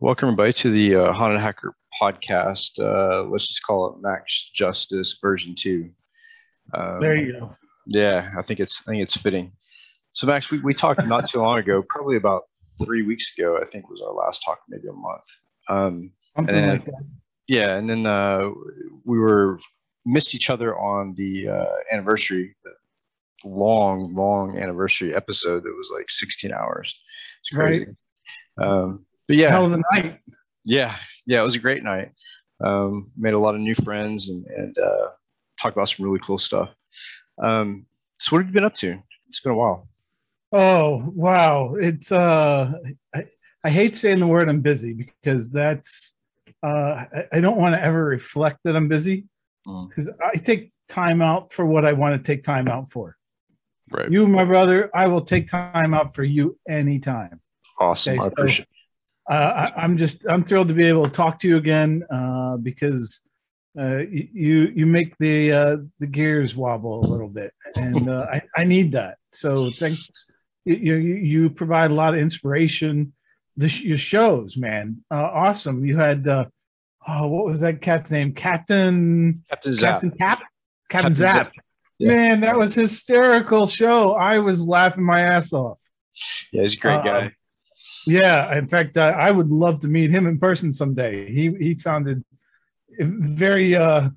Welcome, everybody, to the uh, Haunted Hacker podcast. Uh, let's just call it Max Justice version two. Um, there you go. Yeah, I think it's I think it's fitting. So, Max, we, we talked not too long ago, probably about three weeks ago. I think was our last talk, maybe a month. Um, Something then, like that. Yeah, and then uh, we were missed each other on the uh, anniversary, the long, long anniversary episode that was like 16 hours. It's crazy. Right. Um, but yeah, hell of a night. Yeah, yeah, it was a great night. Um, made a lot of new friends and and uh, talked about some really cool stuff. Um, so what have you been up to? It's been a while. Oh wow, it's uh, I, I hate saying the word I'm busy because that's uh, I, I don't want to ever reflect that I'm busy because mm. I take time out for what I want to take time out for. Right. You, my brother, I will take time out for you anytime. Awesome. Okay, I appreciate. Uh, I, am just I'm thrilled to be able to talk to you again uh, because uh, you you make the uh, the gears wobble a little bit, and uh, I, I need that. So thanks. You, you provide a lot of inspiration. The your shows, man, uh, awesome. You had uh, oh, what was that cat's name? Captain Captain Zap. Captain Cap. Captain, Captain Zap. Zap. Yeah. Man, that was hysterical show. I was laughing my ass off. Yeah, he's a great guy. Yeah, in fact, I would love to meet him in person someday. He he sounded very uh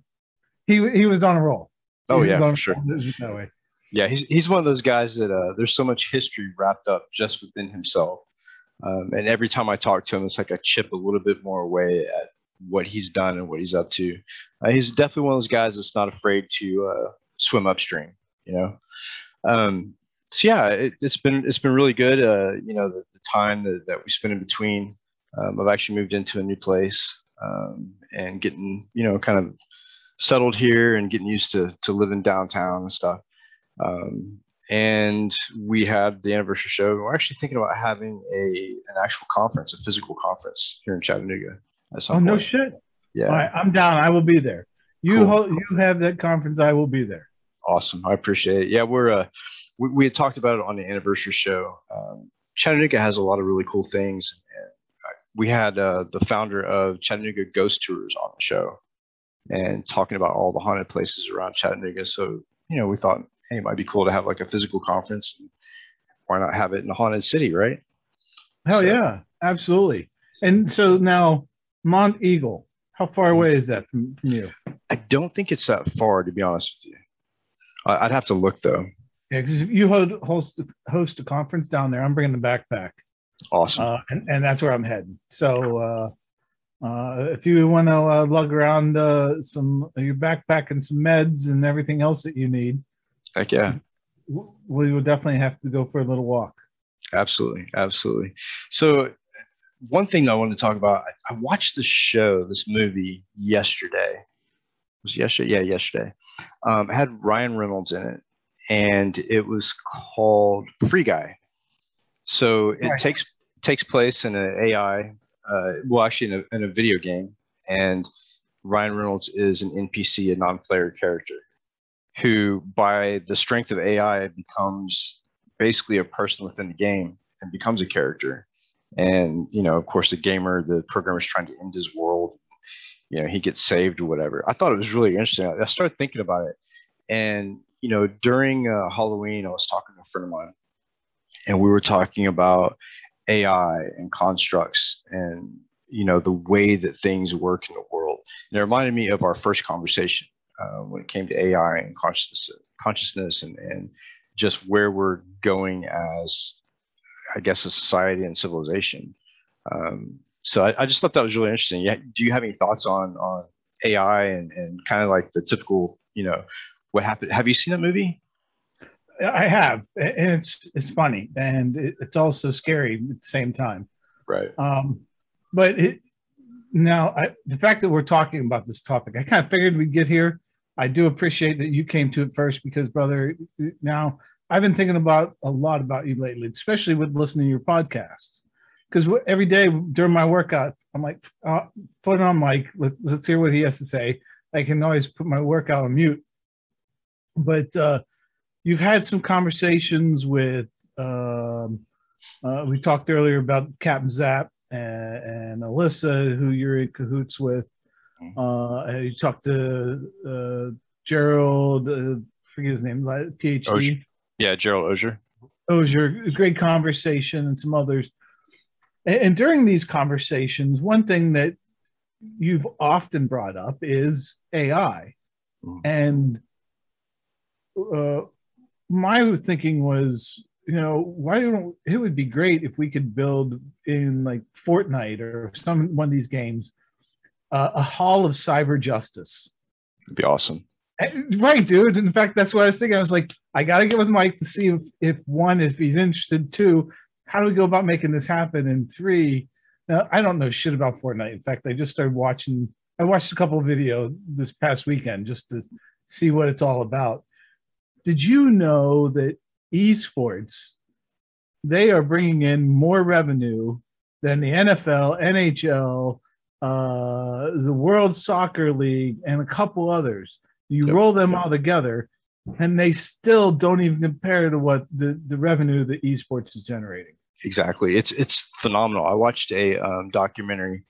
he he was on a roll. Oh yeah, for sure. Way. Yeah, he's he's one of those guys that uh, there's so much history wrapped up just within himself. Um, and every time I talk to him, it's like I chip a little bit more away at what he's done and what he's up to. Uh, he's definitely one of those guys that's not afraid to uh, swim upstream. You know. Um, so yeah, it, has been it's been really good. Uh, you know, the, the time that, that we spend in between. Um, I've actually moved into a new place um, and getting you know kind of settled here and getting used to to living downtown and stuff. Um, and we had the anniversary show. We're actually thinking about having a an actual conference, a physical conference here in Chattanooga. At some oh point. no shit! Yeah, right, I'm down. I will be there. You cool. you have that conference. I will be there. Awesome. I appreciate it. Yeah, we're uh, we, we had talked about it on the anniversary show. Um, Chattanooga has a lot of really cool things, we had uh, the founder of Chattanooga Ghost Tours on the show and talking about all the haunted places around Chattanooga. So, you know, we thought, hey, it might be cool to have like a physical conference. Why not have it in a haunted city, right? Hell so, yeah, absolutely. And so now, Monteagle, how far away is that from, from you? I don't think it's that far, to be honest with you. I'd have to look though. Yeah, because if you host host a conference down there, I'm bringing the backpack. Awesome. Uh, and, and that's where I'm heading. So uh, uh, if you want to uh, lug around uh, some your backpack and some meds and everything else that you need, heck yeah, we will definitely have to go for a little walk. Absolutely, absolutely. So one thing I wanted to talk about, I watched the show, this movie yesterday. Was yesterday? Yeah, yesterday. Um, had Ryan Reynolds in it, and it was called Free Guy. So it right. takes takes place in an AI, uh, well, actually in a, in a video game, and Ryan Reynolds is an NPC, a non-player character, who by the strength of AI becomes basically a person within the game and becomes a character. And you know, of course, the gamer, the programmer is trying to end his world. You know, he gets saved or whatever. I thought it was really interesting. I started thinking about it, and you know, during uh, Halloween, I was talking to a friend of mine and we were talking about AI and constructs and you know the way that things work in the world. And it reminded me of our first conversation uh, when it came to AI and consciousness, consciousness, and and just where we're going as, I guess, a society and civilization. Um, so I, I, just thought that was really interesting. Yeah, do you have any thoughts on on AI and and kind of like the typical, you know, what happened? Have you seen that movie? I have, and it's it's funny, and it, it's also scary at the same time. Right. Um, but it, now I, the fact that we're talking about this topic, I kind of figured we'd get here. I do appreciate that you came to it first because, brother, now I've been thinking about a lot about you lately, especially with listening to your podcasts. Because every day during my workout, I'm like, uh, put it on Mike. Let, let's hear what he has to say. I can always put my workout on mute. But uh, you've had some conversations with um, uh, we talked earlier about Captain Zap and, and Alyssa, who you're in cahoots with. Mhm. Uh, you talked to uh, Gerald, uh, forget his name, PhD. Yeah, Gerald Auger. Ozier, great conversation, and some others. And, during these conversations, one thing that you've often brought up is AI. Mhm. And uh, my thinking was, you know, why don't it would be great if we could build in like Fortnite or some one of these games uh, a hall of cyber justice. It'd be awesome. Eh, Right, dude. In fact, that's what I was thinking. I was like, I got to get with Mike to see if, if one, if he's interested. Two, how do we go about making this happen? And three, now, I don't know shit about Fortnite. In fact, I just started watching. I watched a couple of video this past weekend just to see what it's all about. Did you know that esports they are bringing in more revenue than the NFL, NHL, uh, the World Soccer League, and a couple others? You Yep. roll them all together, and they still don't even compare to what the, the revenue that esports is generating. Exactly. It's it's phenomenal. I watched a um, documentary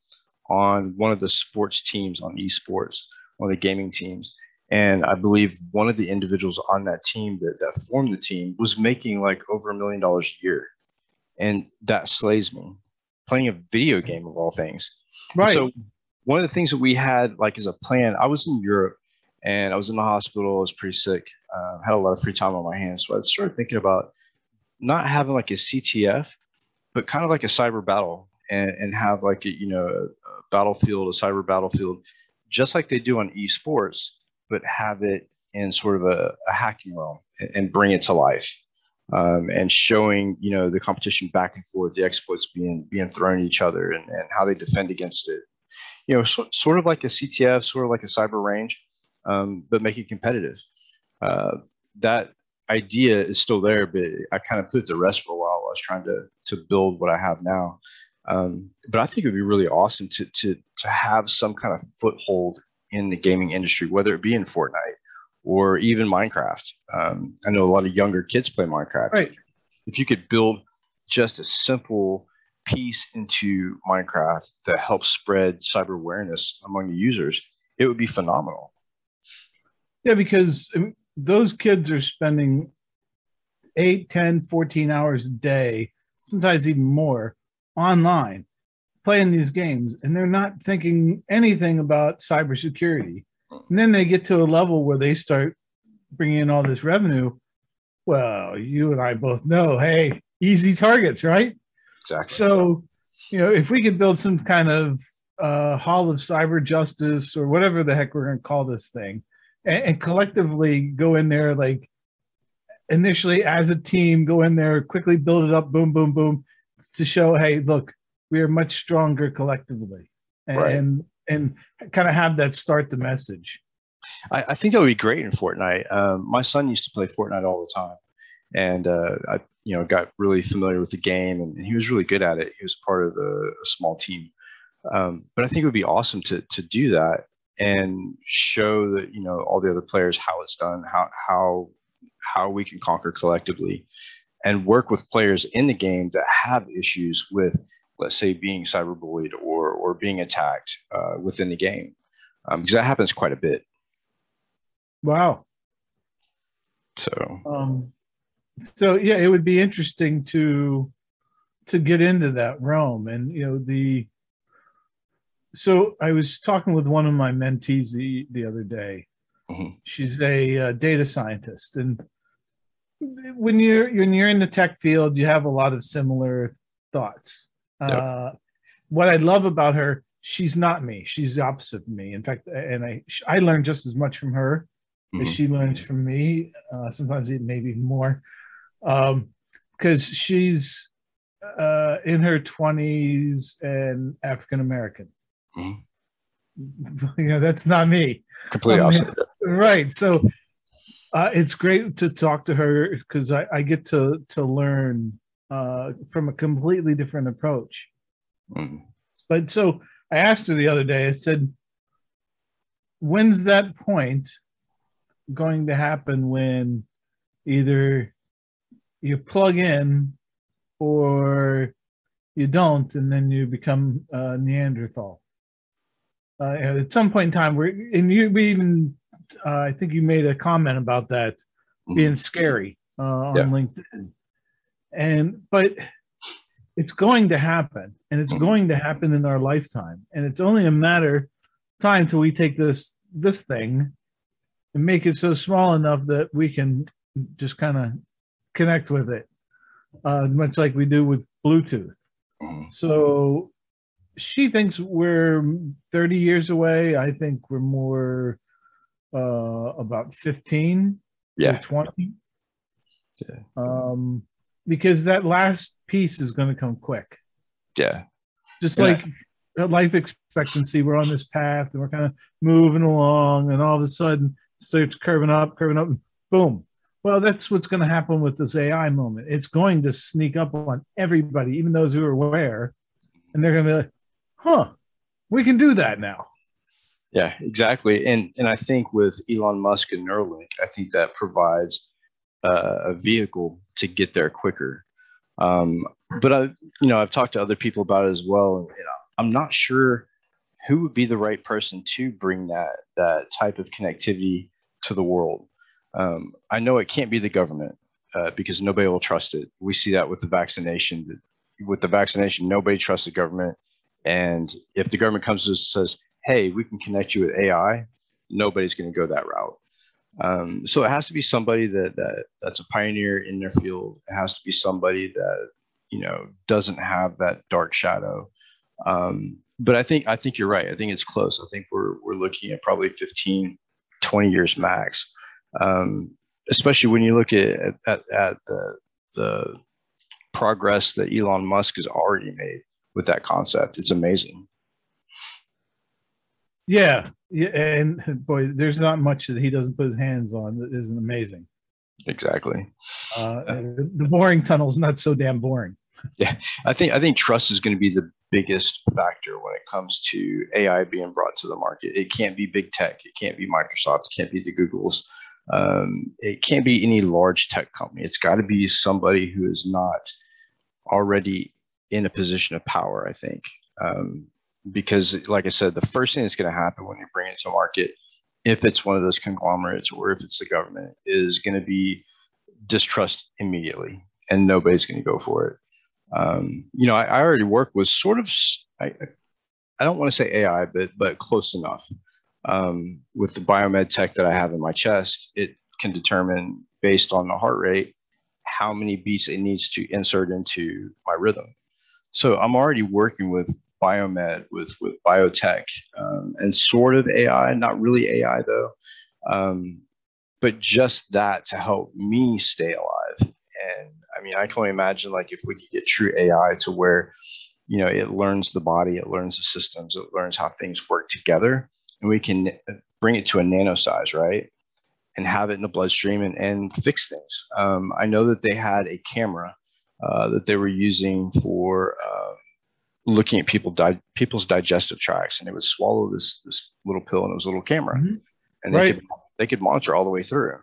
on one of the sports teams on esports, one of the gaming teams, and I believe one of the individuals on that team that, that formed the team was making like over a million dollars a year, and that slays me. Playing a video game of all things. Right. So one of the things that we had like as a plan, I was in Europe and I was in the hospital. I was pretty sick. Uh, had a lot of free time on my hands, so I started thinking about not having like a CTF, but kind of like a cyber battle, and and have like a, you know a, battlefield, a cyber battlefield, just like they do on esports, but have it in sort of a, a hacking realm and, and bring it to life. Um, and showing you know the competition back and forth, the exploits being being thrown at each other, and, and how they defend against it. You know, so, sort of like a CTF, sort of like a cyber range, um, but make it competitive. Uh, that idea is still there, but I kind of put to rest for a while. while I was trying to to build what I have now. Um, but I think it would be really awesome to to to have some kind of foothold in the gaming industry, whether it be in Fortnite or even Minecraft. Um, I know a lot of younger kids play Minecraft. Right. If you could build just a simple piece into Minecraft that helps spread cyber awareness among the users, it would be phenomenal. Yeah, because those kids are spending 8, 10, 14 hours a day, sometimes even more, online playing these games, and they're not thinking anything about cybersecurity. And then they get to a level where they start bringing in all this revenue. Well, you and I both know, hey, easy targets, right? Exactly. So, you know, if we could build some kind of uh, hall of cyber justice or whatever the heck we're going to call this thing, and, and collectively go in there, like initially as a team, go in there, quickly build it up, boom, boom, boom, to show, hey, look, we are much stronger collectively, and Right. and, and kind of have that start the message. I, I think that would be great in Fortnite. Um, my son used to play Fortnite all the time, and uh, I, you know, got really familiar with the game, and, and he was really good at it. He was part of a, a small team, um, but I think it would be awesome to to do that and show that you know all the other players how it's done, how how how we can conquer collectively, and work with players in the game that have issues with, let's say, being cyberbullied or or being attacked uh, within the game, um, because that happens quite a bit. Wow. So Um, so yeah, it would be interesting to to get into that realm, and you know the. So I was talking with one of my mentees the the other day. Mhm. She's a uh, data scientist, and when you're when you're in the tech field, you have a lot of similar thoughts. Yep. Uh, what I love about her, she's not me. She's the opposite of me. In fact, and I I learned just as much from her as Mhm. she learns from me. Uh, sometimes even maybe more, because she's uh, in her twenties and African American. Mhm. You know, that's not me, completely Um, opposite. right? So uh, it's great to talk to her because I, I get to to learn uh, from a completely different approach. Mm. But so I asked her the other day, I said, when's that point going to happen when either you plug in or you don't, and then you become uh, Neanderthal. Uh, at some point in time, where and you we even, uh, I think you made a comment about that mm-hmm. being scary uh, on yeah. LinkedIn, and but it's going to happen, and it's mm-hmm. going to happen in our lifetime, and it's only a matter of time till we take this this thing and make it so small enough that we can just kind of connect with it, uh, much like we do with Bluetooth. Mm-hmm. So she thinks we're 30 years away. I think we're more uh, about 15 yeah. 20. Yeah. Um, because that last piece is going to come quick. Yeah. Just yeah. like life expectancy, we're on this path and we're kind of moving along, and all of a sudden starts curving up, curving up, boom. Well, that's what's going to happen with this AI moment. It's going to sneak up on everybody, even those who are aware, and they're going to be like, "Huh, we can do that now." Yeah, exactly. And and I think with Elon Musk and Neuralink, I think that provides uh, a vehicle to get there quicker. Um, but I, you know, I've talked to other people about it as well, and you know, I'm not sure who would be the right person to bring that that type of connectivity to the world. Um, I know it can't be the government uh, because nobody will trust it. We see that with the vaccination. With the vaccination, nobody trusts the government, and if the government comes to us and says, "Hey, we can connect you with AI," nobody's going to go that route. Um, so it has to be somebody that that that's a pioneer in their field. It has to be somebody that you know doesn't have that dark shadow. Um, but I think I think you're right. I think it's close. I think we're we're looking at probably 15, 20 years max. Um, especially when you look at at, at the the progress that Elon Musk has already made with that concept. It's amazing. Yeah, yeah, and boy, there's not much that he doesn't put his hands on that isn't amazing. Exactly. Uh, the boring tunnel's not so damn boring. Yeah, I think I think trust is going to be the biggest factor when it comes to AI being brought to the market. It can't be big tech. It can't be Microsoft. It can't be the Googles. Um, it can't be any large tech company. It's got to be somebody who is not already in a position of power. I think. Um, because like I said, the first thing that's going to happen when you bring it to market, if it's one of those conglomerates or if it's the government, is going to be distrust immediately, and nobody's going to go for it. Um, you know, I, I, already work with sort of, I, I don't want to say AI, but but close enough. Um, with the biomed tech that I have in my chest, it can determine based on the heart rate how many beats it needs to insert into my rhythm. So I'm already working with biomed, with with biotech, um, and sort of AI, not really AI though, um, but just that to help me stay alive. And I mean, I can only imagine like if we could get true AI to where, you know, it learns the body, it learns the systems, it learns how things work together, and we can bring it to a nano size, right? And have it in the bloodstream and, and fix things. Um, I know that they had a camera uh, that they were using for uh, looking at people di- people's digestive tracts, and it would swallow this this little pill and it was a little camera, mm-hmm. and they right. could they could monitor all the way through.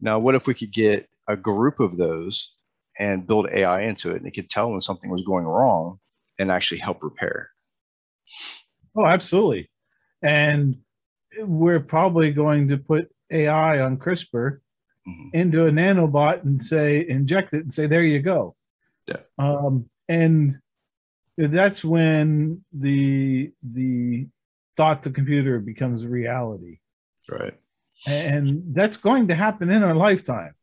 Now, what if we could get a group of those and build AI into it, and it could tell when something was going wrong and actually help repair? Oh, absolutely, and we're probably going to put AI on CRISPR mm-hmm. into a nanobot and say inject it and say there you go. Yeah. Um, and that's when the the thought to computer becomes reality. Right. And that's going to happen in our lifetime.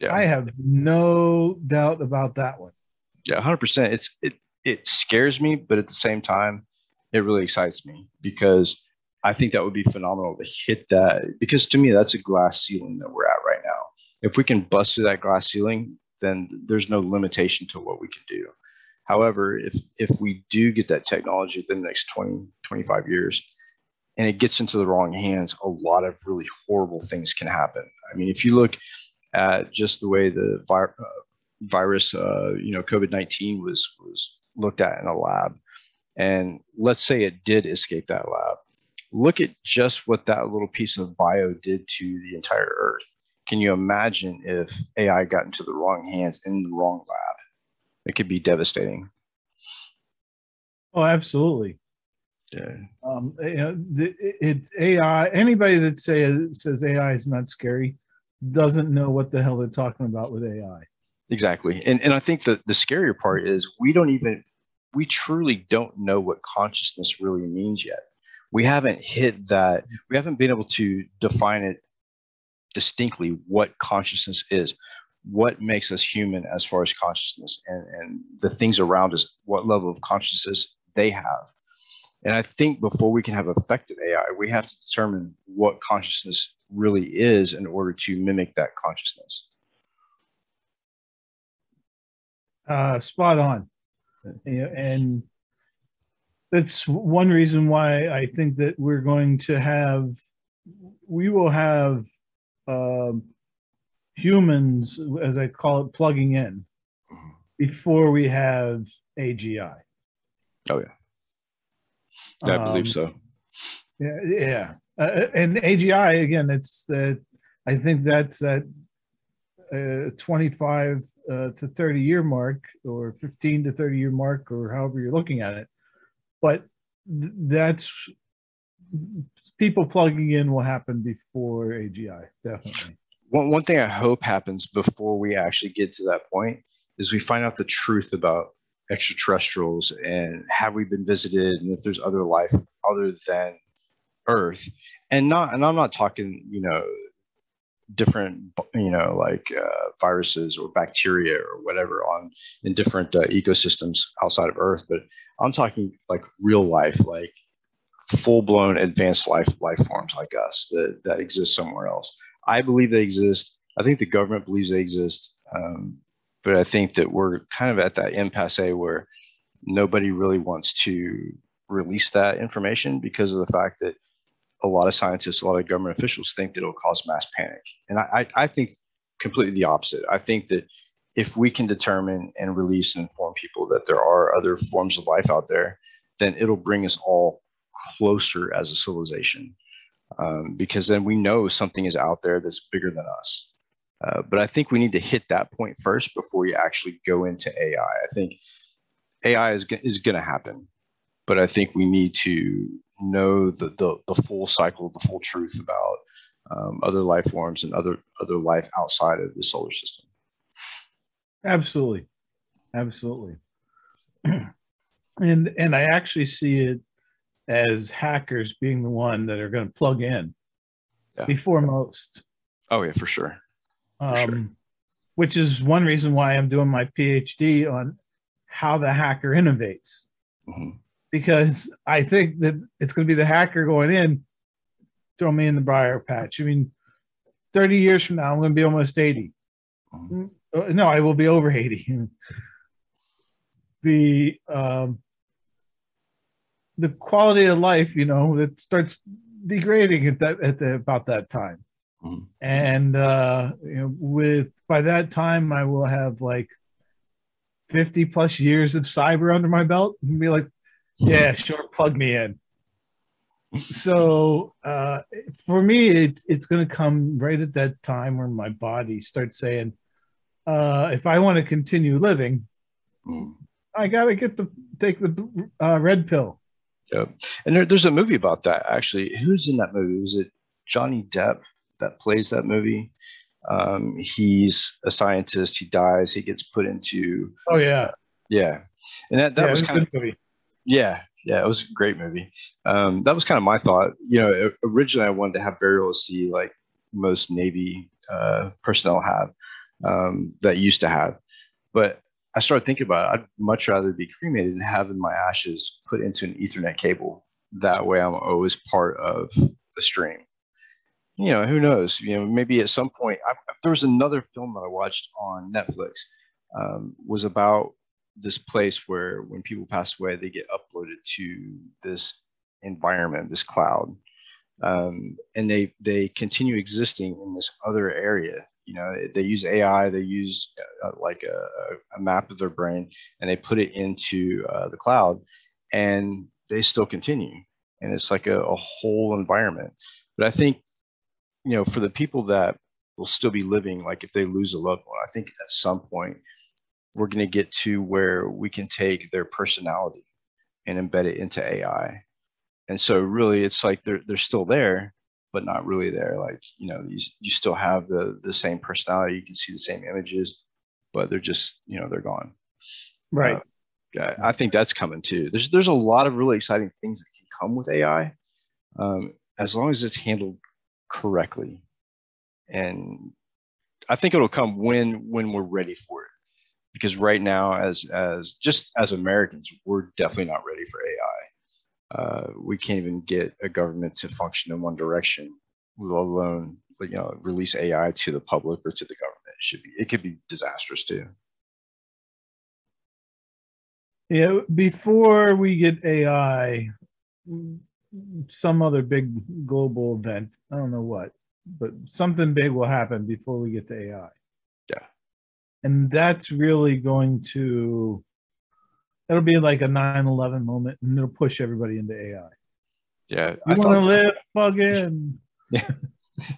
Yeah. i have no doubt about that one. Yeah 100% it's it it scares me but at the same time it really excites me because i think that would be phenomenal to hit that because to me that's a glass ceiling that we're at right now. If we can bust through that glass ceiling then there's no limitation to what we can do However, if if we do get that technology within the next 20, 25 years, and it gets into the wrong hands, a lot of really horrible things can happen. I mean, if you look at just the way the uh, virus, uh, you know, COVID nineteen was was looked at in a lab, and let's say it did escape that lab, look at just what that little piece of bio did to the entire Earth. Can you imagine if AI got into the wrong hands in the wrong lab? It could be devastating. Oh, absolutely. Yeah. Um, you know, the, it AI. Anybody that say says AI is not scary doesn't know what the hell they're talking about with AI. Exactly, and and I think the the scarier part is we don't even we truly don't know what consciousness really means yet. We haven't hit that. We haven't been able to define it distinctly what consciousness is what makes us human as far as consciousness and, and the things around us, what level of consciousness they have. And I think before we can have effective AI, we have to determine what consciousness really is in order to mimic that consciousness. Uh, spot on. And that's one reason why I think that we're going to have, we will have um, humans, as I call it, plugging in mm-hmm. before we have AGI. Oh yeah, yeah I believe um, so. Yeah, yeah, uh, and AGI again. It's that I think that's that uh, 25 uh, to 30 year mark, or 15 to 30 year mark, or however you're looking at it. But th- that's people plugging in will happen before AGI, definitely one, one thing I hope happens before we actually get to that point is we find out the truth about extraterrestrials and have we been visited and if there's other life other than Earth. And not and I'm not talking, you know, different you know like uh, viruses or bacteria or whatever on in different uh, ecosystems outside of earth but i'm talking like real life like full blown advanced life life forms like us that that exist somewhere else I believe they exist. I think the government believes they exist. Um, but I think that we're kind of at that impasse where nobody really wants to release that information because of the fact that a lot of scientists, a lot of government officials think that it'll cause mass panic. And I, I, I think completely the opposite. I think that if we can determine and release and inform people that there are other forms of life out there, then it'll bring us all closer as a civilization um, because then we know something is out there that's bigger than us. Uh, but I think we need to hit that point first before you actually go into AI. I think AI is, is going to happen, but I think we need to know the, the, the full cycle, the full truth about um, other life forms and other other life outside of the solar system. Absolutely, absolutely. and and I actually see it as hackers being the one that are going to plug in yeah. before most. Oh yeah, for sure. For um, sure. Which is one reason why I'm doing my PhD on how the hacker innovates, mm-hmm. because I think that it's going to be the hacker going in, throw me in the briar patch. I mean, 30 years from now, I'm going to be almost 80. Mm-hmm. Uh, no, I will be over 80. the um, the quality of life, you know, it starts degrading at that at the, about that time. Mm-hmm. And uh, you know, with by that time, I will have like fifty plus years of cyber under my belt, and be like, yeah, sure, plug me in. So uh, for me, it, it's going to come right at that time where my body starts saying, uh, if I want to continue living, mm. I got to get the take the uh, red pill. Yep. And there, there's a movie about that actually. Who's in that movie? Was it Johnny Depp that plays that movie? Um, he's a scientist. He dies. He gets put into. Oh yeah. Yeah, and that that yeah, was, was kind of movie. Yeah, yeah, it was a great movie. Um, that was kind of my thought. You know, originally I wanted to have burial sea like most Navy uh, personnel have um, that used to have, but I started thinking about it. I'd much rather be cremated than having my ashes put into an Ethernet cable. That way, I'm always part of the stream. You know, who knows? You know, maybe at some point, I, there was another film that I watched on Netflix. Um, was about this place where when people pass away, they get uploaded to this environment, this cloud, um, and they they continue existing in this other area you know they use ai they use uh, like a, a, map of their brain and they put it into uh, the cloud and they still continue and it's like a, a, whole environment but i think you know for the people that will still be living like if they lose a loved one i think at some point we're going to get to where we can take their personality and embed it into AI. And so really it's like they're they're still there, but not really there. Like, you know, you, you still have the the same personality, you can see the same images, but they're just, you know, they're gone. Right. Uh, I think that's coming too. There's there's a lot of really exciting things that can come with AI, um, as long as it's handled correctly, and I think it'll come when when we're ready for it. Because right now, as as just as Americans, we're definitely not ready for AI. Uh, we can't even get a government to function in one direction, let alone you know release AI to the public or to the government. It should be it could be disastrous too. Yeah, before we get AI, some other big global event, I don't know what, but something big will happen before we get to AI. Yeah. And that's really going to, it'll be like a 9 11 moment and it'll push everybody into AI. Yeah. You want to live? In. Yeah.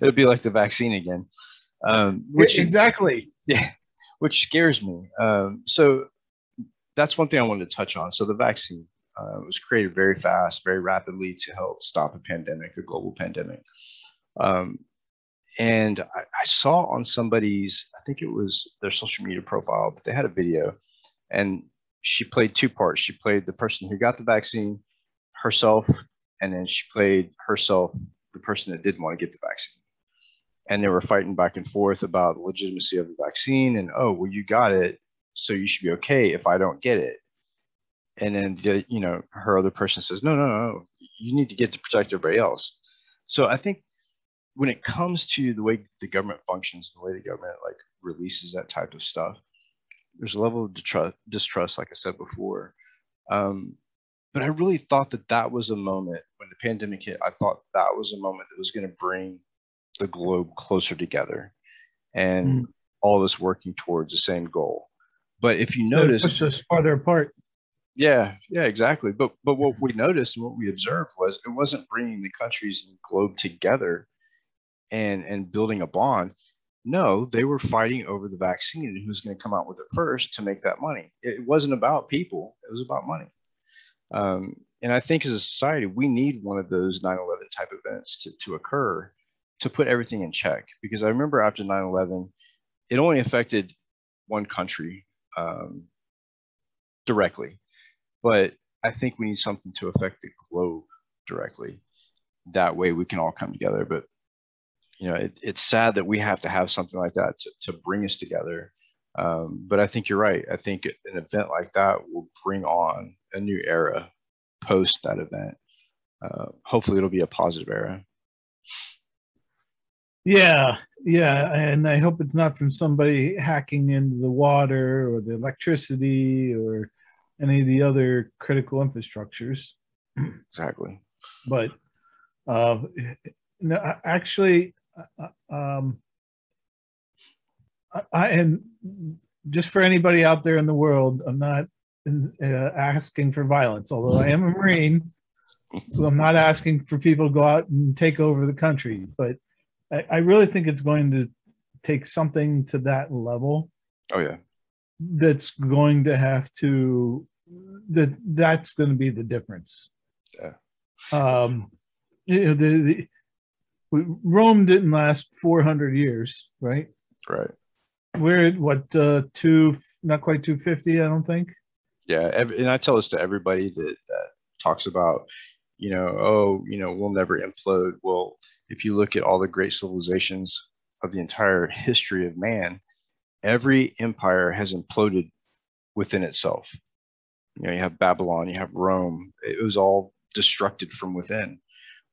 it'll be like the vaccine again. Um, which exactly. Yeah. Which scares me. Um, so that's one thing I wanted to touch on. So the vaccine uh, was created very fast, very rapidly to help stop a pandemic, a global pandemic. Um, and I, I, saw on somebody's, I think it was their social media profile, but they had a video, and she played two parts. She played the person who got the vaccine herself, and then she played herself, the person that didn't want to get the vaccine. And they were fighting back and forth about the legitimacy of the vaccine, and oh, well, you got it, so you should be okay if I don't get it. And then the, you know, her other person says, no, no, no, you need to get to protect everybody else. So I think when it comes to the way the government functions, the way the government like releases that type of stuff, there's a level of distrust, distrust like I said before. Um, but I really thought that that was a moment when the pandemic hit. I thought that was a moment that was going to bring the globe closer together and mm. all of us working towards the same goal. But if you so notice, push us farther apart. Yeah, yeah, exactly. But but what we noticed and what we observed was it wasn't bringing the countries and globe together and and building a bond. No, they were fighting over the vaccine and who's going to come out with it first to make that money. It wasn't about people; it was about money. Um, and I think as a society, we need one of those 9/11 type events to to occur to put everything in check. Because I remember after 9/11, it only affected one country um, directly. But I think we need something to affect the globe directly. That way we can all come together. But you know, it, it's sad that we have to have something like that to, to bring us together. Um, but I think you're right. I think an event like that will bring on a new era post that event. Uh, hopefully, it'll be a positive era. Yeah, yeah, and I hope it's not from somebody hacking into the water or the electricity or any of the other critical infrastructures. Exactly. But uh, no, actually, um, I, and just for anybody out there in the world, I'm not uh, asking for violence, although I am a Marine. So I'm not asking for people to go out and take over the country, but I, I really think it's going to take something to that level. Oh yeah. That's going to have to that that's going to be the difference. Yeah. Um, you know, the, the Rome didn't last 400 years, right? Right. We're at what uh, two, not quite 250, I don't think. Yeah, and I tell this to everybody that, that talks about, you know, oh, you know, we'll never implode. Well, if you look at all the great civilizations of the entire history of man, every empire has imploded within itself. You know, you have Babylon, you have Rome. It was all destructed from within.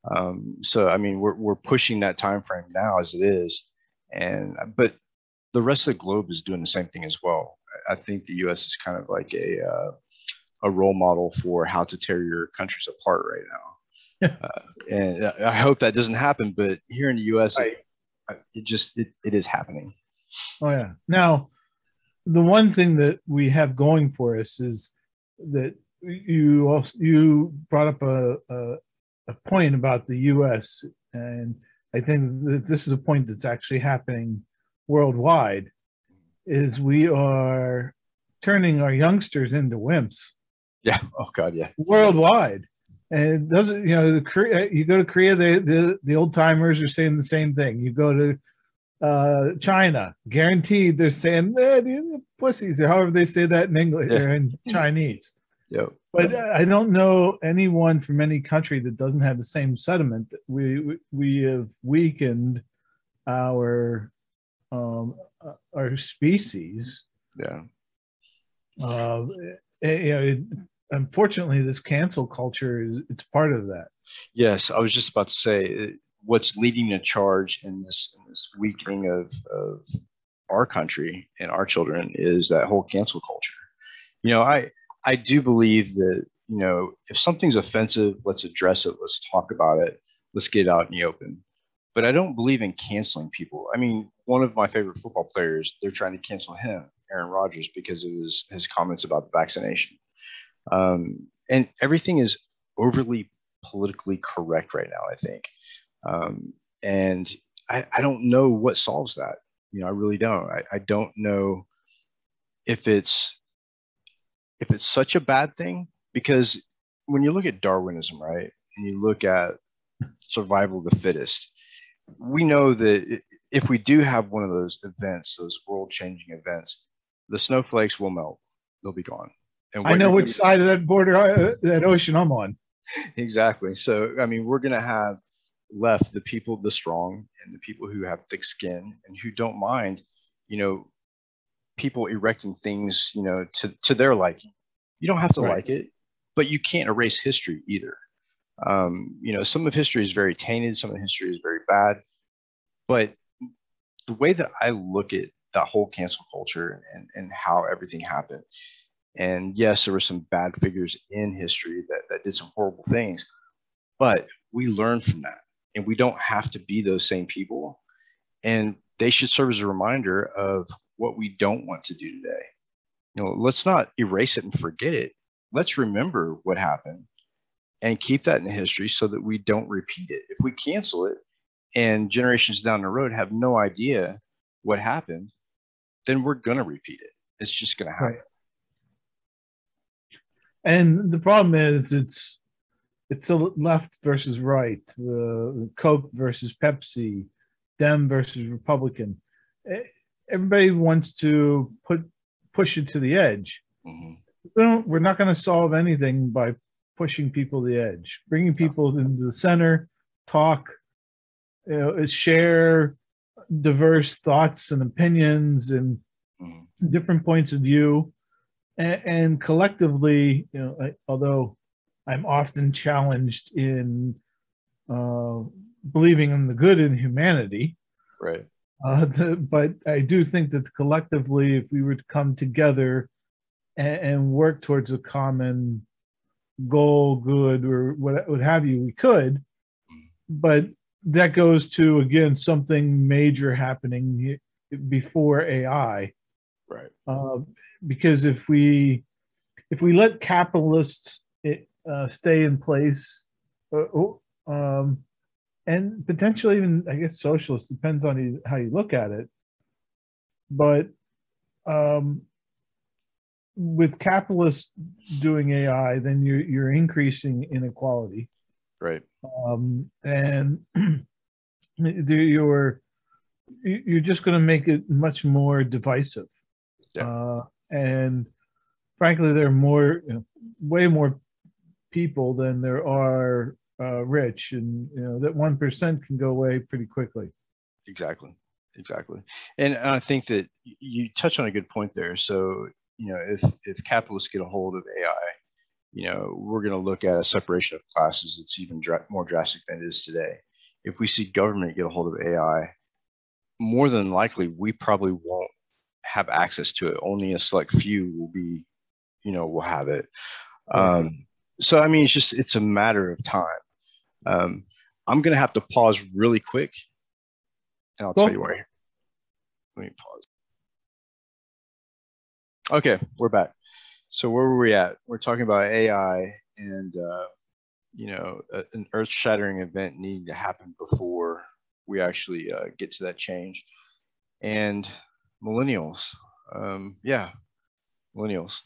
Um, so, I mean, we're we're pushing that time frame now as it is, and but the rest of the globe is doing the same thing as well. I think the U.S. is kind of like a uh, a role model for how to tear your countries apart right now uh, and I hope that doesn't happen. But here in the U.S., right. it, it, just it, it is happening. Oh yeah. Now, the one thing that we have going for us is that you also you brought up a, a, a point about the U.S. and I think that this is a point that's actually happening worldwide. Is we are turning our youngsters into wimps. Yeah. Oh God. Yeah. Worldwide, and it doesn't you know the Korea, you go to Korea, the the, the old timers are saying the same thing. You go to uh, China, guaranteed they're saying eh, pussies or however they say that in English yeah. or in Chinese. Yep. But I don't know anyone from any country that doesn't have the same sentiment. We we, we have weakened our um, uh, our species. Yeah. Uh, eh, you know, it, unfortunately, this cancel culture is it's part of that. Yes, I was just about to say what's leading the charge in this, in this weakening of, of our country and our children is that whole cancel culture. You know, I I do believe that you know if something's offensive, let's address it. Let's talk about it. Let's get it out in the open. But I don't believe in canceling people. I mean, one of my favorite football players, they're trying to cancel him, Aaron Rodgers, because of his his comments about the vaccination. Um, and everything is overly politically correct right now. I think, um, and I, I don't know what solves that. You know, I really don't. I, I don't know if it's if it's such a bad thing because when you look at Darwinism, right, and you look at survival of the fittest, we know that if we do have one of those events, those world-changing events, the snowflakes will melt; they'll be gone. And I know which side of that border, uh, that ocean I'm on. Exactly. So, I mean, we're going to have left the people, the strong, and the people who have thick skin and who don't mind, you know, people erecting things, you know, to, to their liking. You don't have to right. like it, but you can't erase history either. Um, you know, some of history is very tainted, some of history is very bad. But the way that I look at that whole cancel culture and, and how everything happened, and yes, there were some bad figures in history that, that did some horrible things, but we learn from that and we don't have to be those same people. And they should serve as a reminder of what we don't want to do today. You know, let's not erase it and forget it. Let's remember what happened and keep that in history so that we don't repeat it. If we cancel it and generations down the road have no idea what happened, then we're going to repeat it. It's just going to happen. Right. And the problem is, it's it's a left versus right, uh, Coke versus Pepsi, Dem versus Republican. Everybody wants to put push it to the edge. Mm-hmm. We we're not going to solve anything by pushing people to the edge. Bringing people into the center, talk, you know, share diverse thoughts and opinions and mm-hmm. different points of view, and, and collectively, you know, I, although I'm often challenged in uh, believing in the good in humanity. Right. Uh, the, but I do think that collectively, if we were to come together and, and work towards a common goal, good, or what, what have you, we could. But that goes to again something major happening before AI. Right. Uh, because if we if we let capitalists uh, stay in place, uh, oh, um, and potentially even I guess socialist depends on how you look at it. But um, with capitalists doing AI, then you're you're increasing inequality, right? Um, and you're you're just going to make it much more divisive. Yeah. Uh, and frankly, there are more, you know, way more people than there are uh, rich, and you know that one percent can go away pretty quickly. Exactly, exactly, and I think that you touch on a good point there. So you know, if if capitalists get a hold of AI, you know, we're going to look at a separation of classes that's even dra- more drastic than it is today. If we see government get a hold of AI, more than likely, we probably won't have access to it. Only a select few will be, you know, will have it. Um, so I mean, it's just it's a matter of time. Um, I'm gonna have to pause really quick, and I'll tell you why. Let me pause. Okay, we're back. So where were we at? We're talking about AI and uh, you know a, an earth-shattering event needing to happen before we actually uh, get to that change. And millennials, um, yeah, millennials.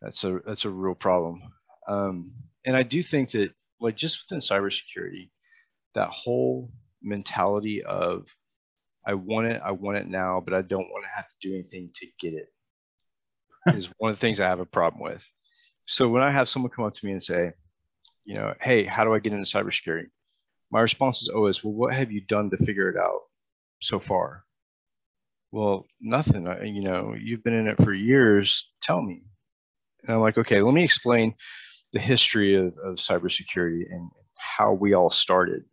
That's a that's a real problem. Um, and I do think that like just within cybersecurity, that whole mentality of I want it, I want it now, but I don't want to have to do anything to get it is one of the things I have a problem with. So when I have someone come up to me and say, you know, hey, how do I get into cybersecurity? My response is always, well, what have you done to figure it out so far? Well, nothing. I, you know, you've been in it for years. Tell me. And I'm like, okay, let me explain the history of, of cybersecurity and how we all started.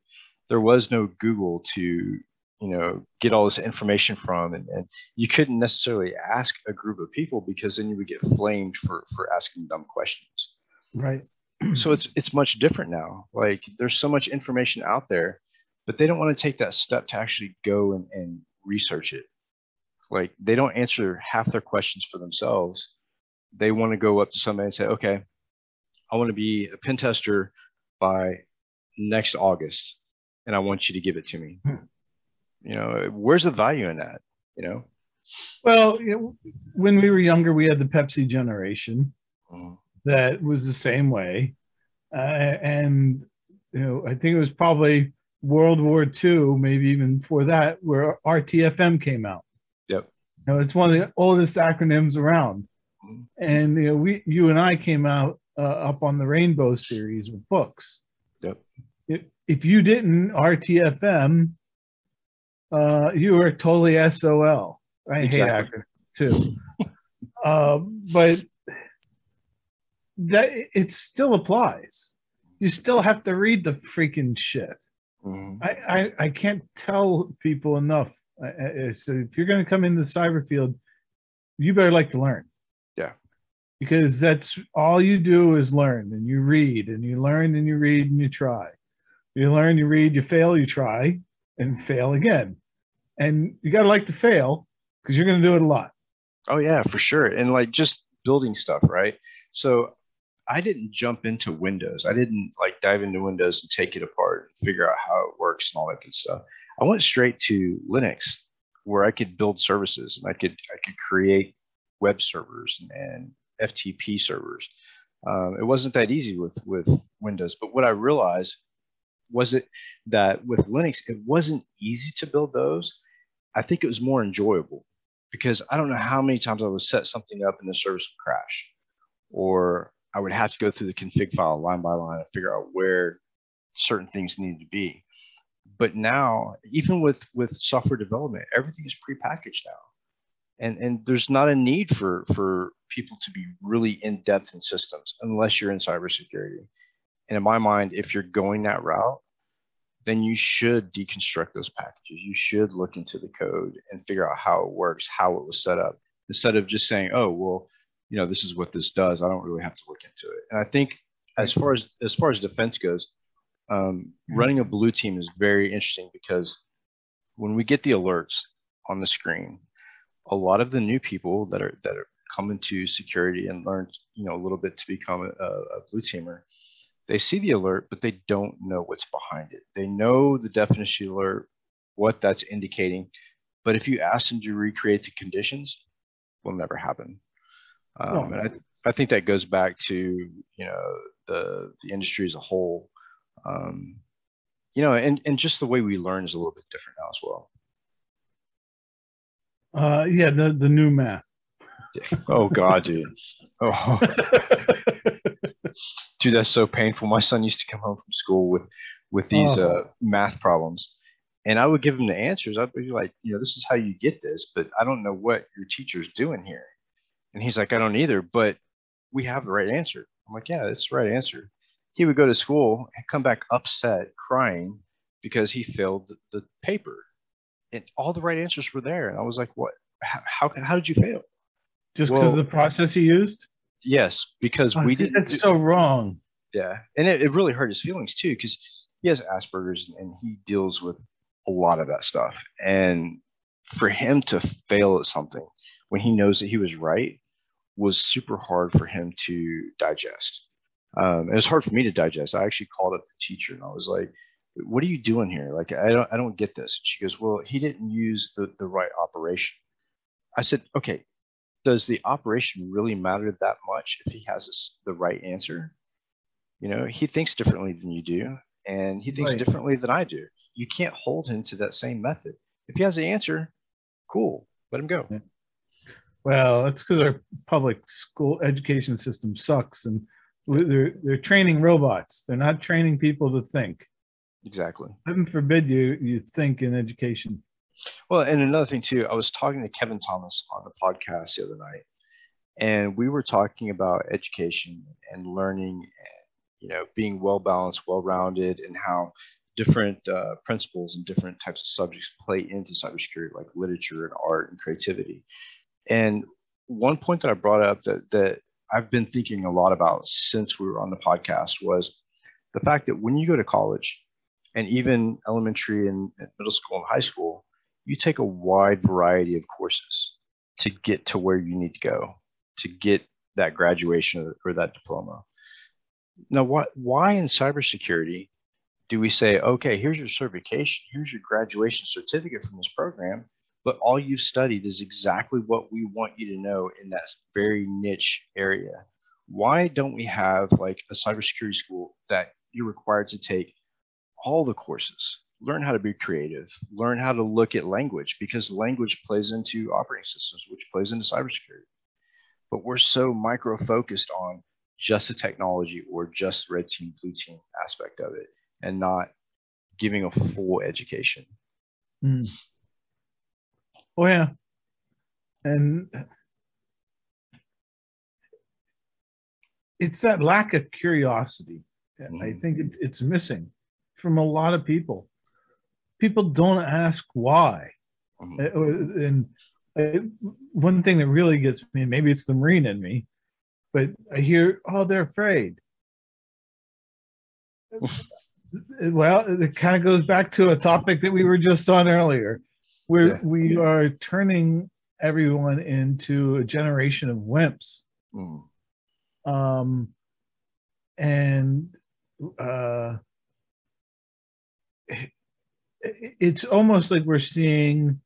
There was no Google to you know get all this information from. And, and you couldn't necessarily ask a group of people because then you would get flamed for for asking dumb questions. Right. So it's it's much different now. Like there's so much information out there but they don't want to take that step to actually go and, and research it. Like they don't answer half their questions for themselves. They want to go up to somebody and say okay i want to be a pen tester by next august and i want you to give it to me. Hmm. You know where's the value in that you know? Well you know, when we were younger we had the pepsi generation mm. that was the same way. Uh, and you know i think it was probably world war ii maybe even before that where rtfm came out. Yep. You know it's one of the oldest acronyms around. Mm. and you know we you and i came out uh, up on the rainbow series of books yep if, if you didn't rtfm uh, you are totally SOL. I exactly. hate acting too. uh, but that it still applies. You still have to read the freaking shit. Mm-hmm. I, I, I can't tell people enough. so if you're going to come into the cyber field, you better like to learn. Because that's all you do is learn and you read and you learn and you read and you try. You learn, you read, you fail, you try, and fail again and you got to like to fail because you're going to do it a lot. Oh yeah, for sure. And like just building stuff, right? So I didn't jump into Windows. I didn't like dive into Windows and take it apart and figure out how it works and all that good stuff. I went straight to Linux where I could build services and I could I could create web servers and, and FTP servers. Um, it wasn't that easy with with Windows, but what I realized was it that with Linux it wasn't easy to build those, I think it was more enjoyable because I don't know how many times I would set something up and the service would crash, or I would have to go through the config file line by line and figure out where certain things needed to be. But now, even with with software development, everything is prepackaged now, and and there's not a need for for people to be really in depth in systems unless you're in cybersecurity. And in my mind, if you're going that route, then you should deconstruct those packages. You should look into the code and figure out how it works, how it was set up, instead of just saying, "Oh, well, you know, this is what this does." I don't really have to look into it. And I think as far as as far as defense goes, um, mm-hmm. running a blue team is very interesting because when we get the alerts on the screen, a lot of the new people that are that are coming to security and learn, you know, a little bit to become a, a blue teamer they see the alert, but they don't know what's behind it. They know the definition alert, what that's indicating, but if you ask them to recreate the conditions, will never happen. Um, and I, th- I think that goes back to you know the the industry as a whole. Um, you know, and and just the way we learn is a little bit different now as well. Uh, yeah, the the new math. Oh God, dude. Oh. dude, that's so painful. My son used to come home from school with with these oh. uh, math problems, and I would give him the answers. I'd be like, you know, this is how you get this, but I don't know what your teacher's doing here. And he's like, I don't either, but we have the right answer. I'm like, yeah, that's the right answer. He would go to school and come back upset, crying because he failed the, the paper, and all the right answers were there. And I was like, what? How how, how did you fail? Just because well, of the process you used? Yes, because oh, we did. That's so wrong. Yeah, and it, it really hurt his feelings too, because he has Asperger's and he deals with a lot of that stuff. And for him to fail at something when he knows that he was right was super hard for him to digest. Um, it was hard for me to digest. I actually called up the teacher and I was like, "What are you doing here? Like, I don't, I don't get this." She goes, "Well, he didn't use the the right operation." I said, "Okay, does the operation really matter that much if he has a, the right answer? You know, he thinks differently than you do, and he thinks Right. differently than I do. You can't hold him to that same method. If he has the answer, cool, let him go. Well, that's because our public school education system sucks, and they're they're training robots. They're not training people to think. Exactly. Heaven forbid you you think in education. Well, and another thing too, I was talking to Kevin Thomas on the podcast the other night, and we were talking about education and learning, and you know, being well balanced, well rounded, and how different uh, principles and different types of subjects play into cybersecurity, like literature and art and creativity. And one point that I brought up that that I've been thinking a lot about since we were on the podcast was the fact that when you go to college, and even elementary and middle school and high school, you take a wide variety of courses to get to where you need to go to get that graduation or, that diploma. Now, what, why in cybersecurity do we say, okay, here's your certification, here's your graduation certificate from this program, but all you've studied is exactly what we want you to know in that very niche area? Why don't we have like a cybersecurity school that you're required to take all the courses? learn how to be creative, learn how to look at language because language plays into operating systems, which plays into cybersecurity. But we're so micro focused on just the technology or just red team, blue team aspect of it and not giving a full education. Mm. Oh yeah, and it's that lack of curiosity. I Mhm. think it, it's missing from a lot of people. People don't ask why. Uh, And one thing that really gets me, maybe it's the Marine in me, but I hear, oh, they're afraid. well, it kind of goes back to a topic that we were just on earlier, where Yeah. we are turning everyone into a generation of wimps. Mm. Um, and uh, it's almost like we're seeing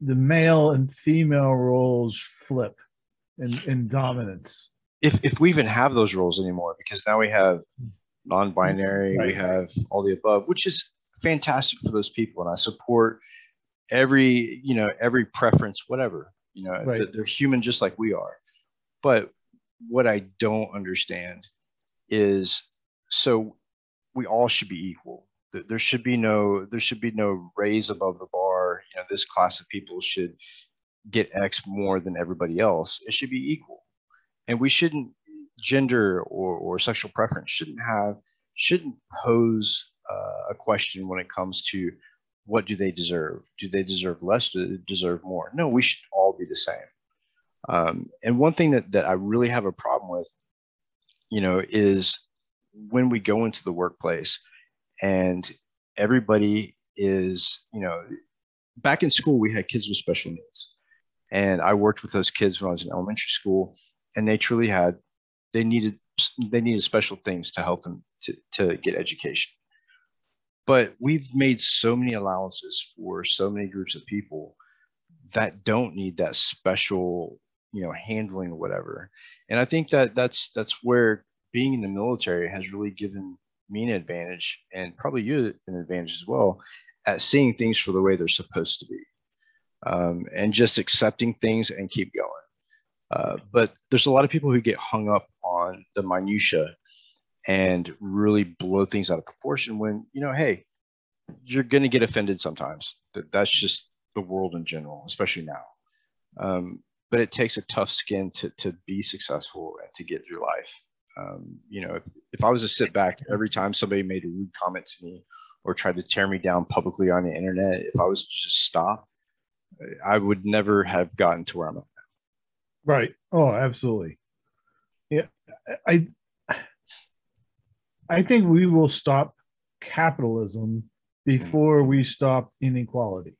the male and female roles flip in, in dominance. If, if we even have those roles anymore, because now we have non-binary, we have all the above, which is fantastic for those people, and I support every you know every preference, whatever you know, Right. they're human just like we are. But what I don't understand is so we all should be equal. There should be no there should be no raise above the bar. You know, this class of people should get X more than everybody else. It should be equal, and we shouldn't gender or, or sexual preference shouldn't have shouldn't pose uh, a question when it comes to what do they deserve? Do they deserve less? Do they deserve more? No, we should all be the same. Um, and one thing that, that I really have a problem with, you know, is when we go into the workplace and everybody is, you know, back in school, we had kids with special needs. And I worked with those kids when I was in elementary school, and they truly had, they needed, they needed special things to help them to, to get education. But we've made so many allowances for so many groups of people that don't need that special you know handling or whatever and i think that that's that's where being in the military has really given me an advantage and probably you an advantage as well at seeing things for the way they're supposed to be um, and just accepting things and keep going. Uh, but there's a lot of people who get hung up on the minutia and really blow things out of proportion when you know hey you're going to get offended sometimes. That- that's just the world in general especially now. Um, but it takes a tough skin to, to be successful and to get through life. Um, you know, if, if I was to sit back every time somebody made a rude comment to me or tried to tear me down publicly on the internet, if I was to just stop, I would never have gotten to where I'm at. Right. Oh, absolutely. Yeah. I I think we will stop capitalism before we stop inequality.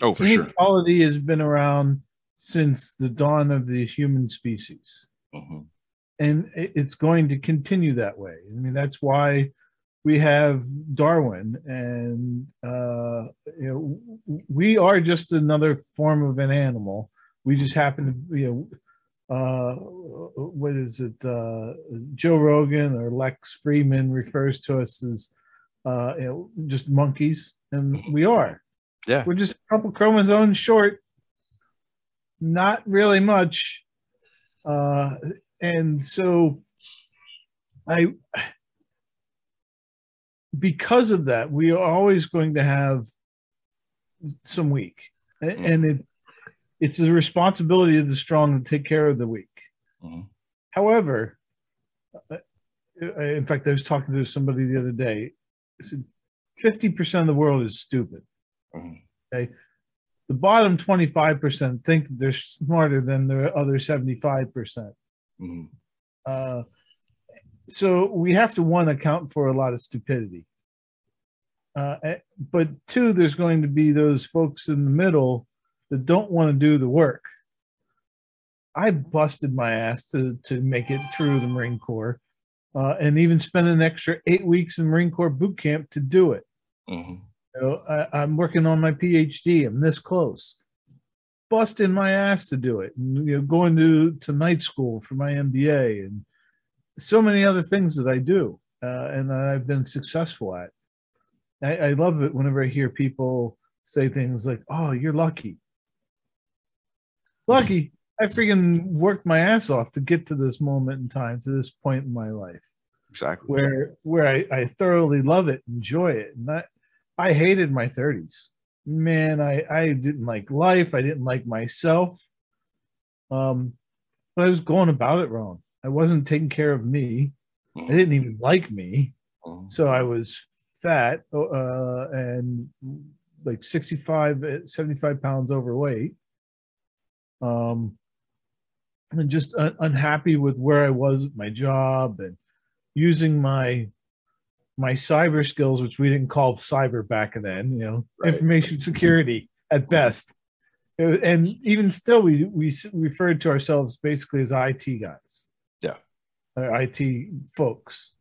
Oh, for inequality sure. Inequality has been around since the dawn of the human species. Mhm. And it's going to continue that way. I mean, that's why we have Darwin, and uh, you know, we are just another form of an animal We just happen to, you know, uh, what is it? Uh, Joe Rogan or Lex Fridman refers to us as, uh, you know, just monkeys, and we are. Yeah. We're just a couple chromosomes short. Not really much. Uh, and so I, because of that, we are always going to have some weak, Mm-hmm. and it it's the responsibility of the strong to take care of the weak. Mhm. However, in fact, I was talking to somebody the other day. Said, 50% of the world is stupid. Mhm. Okay. The bottom 25% think they're smarter than the other 75%. Mhm. Uh, so we have to one account for a lot of stupidity. Uh, eh, but two, there's going to be those folks in the middle that don't want to do the work. I busted my ass to, to make it through the Marine Corps uh, and even spent an extra eight weeks in Marine Corps boot camp to do it. Mhm. You know, I, I'm working on my PhD. I'm this close. Busting my ass to do it. And, you know, going to, to night school for my MBA and so many other things that I do uh, and that I've been successful at. I, I love it whenever I hear people say things like, "Oh, you're lucky." Lucky. I freaking worked my ass off to get to this moment in time, to this point in my life Exactly. where where I, I thoroughly love it, enjoy it. And I, I hated my 30s. Man, I, I didn't like life. I didn't like myself. Um, but I was going about it wrong. I wasn't taking care of me. I didn't even like me. Mhm. So I was fat uh, and like 65, uh, 75 pounds overweight. Um, and just un- unhappy with where I was at my job and using my my cyber skills, which we didn't call cyber back then, you know, Right. information security at best. And even still, we we referred to ourselves basically as IT guys. Yeah. or IT folks,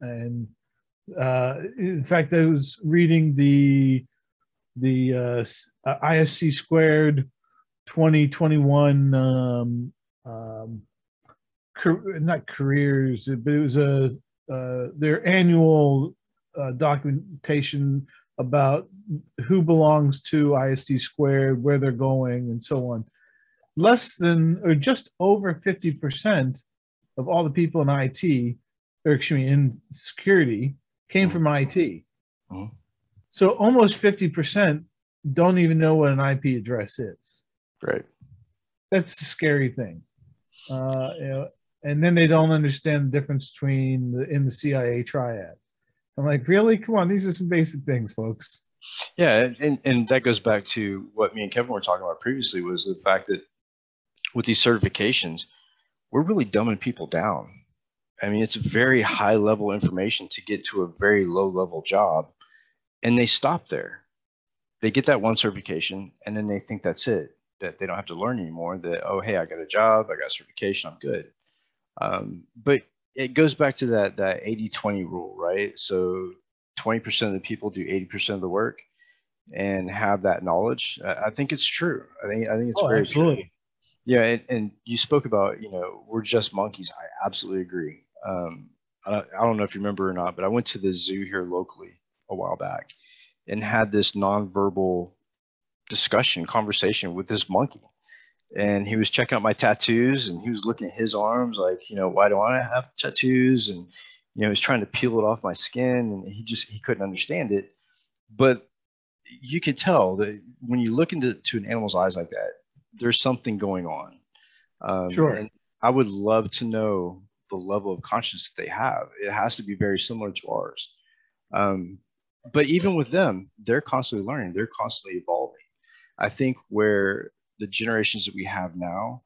and uh, in fact, I was reading the the uh, uh, ISC squared 2021 um, um, not careers, but it was a uh, their annual uh, documentation about who belongs to ISC squared, where they're going, and so on. Less than or just over 50% of all the people in IT, or excuse me, in security, came from IT. Mhm. So almost 50% don't even know what an IP address is Great. that's a scary thing. Uh, you know, and then they don't understand the difference between the in the CIA triad. I'm like, really? Come on, these are some basic things, folks. Yeah, and, and that goes back to what me and Kevin were talking about previously was the fact that with these certifications, we're really dumbing people down. I mean, it's very high level information to get to a very low level job, and they stop there. They get that one certification, and then they think that's it. That they don't have to learn anymore. That oh, hey, I got a job, I got certification, I'm good. Um, but it goes back to that that 80-20 rule, right? So 20% of the people do 80% of the work and have that knowledge. I, think it's true. I think I think it's Oh, very true. Yeah, and, and you spoke about you know we're just monkeys. I absolutely agree. Um, I don't, I don't know if you remember or not, but I went to the zoo here locally a while back and had this nonverbal discussion conversation with this monkey. And he was checking out my tattoos and he was looking at his arms like, you know, why do I have tattoos? And you know, he's trying to peel it off my skin and he just he couldn't understand it. But you could tell that when you look into to an animal's eyes like that, there's something going on. Um, Sure. And I would love to know the level of consciousness that they have. It has to be very similar to ours. Um, but even with them, they're constantly learning. They're constantly evolving. I think where the generations that we have now,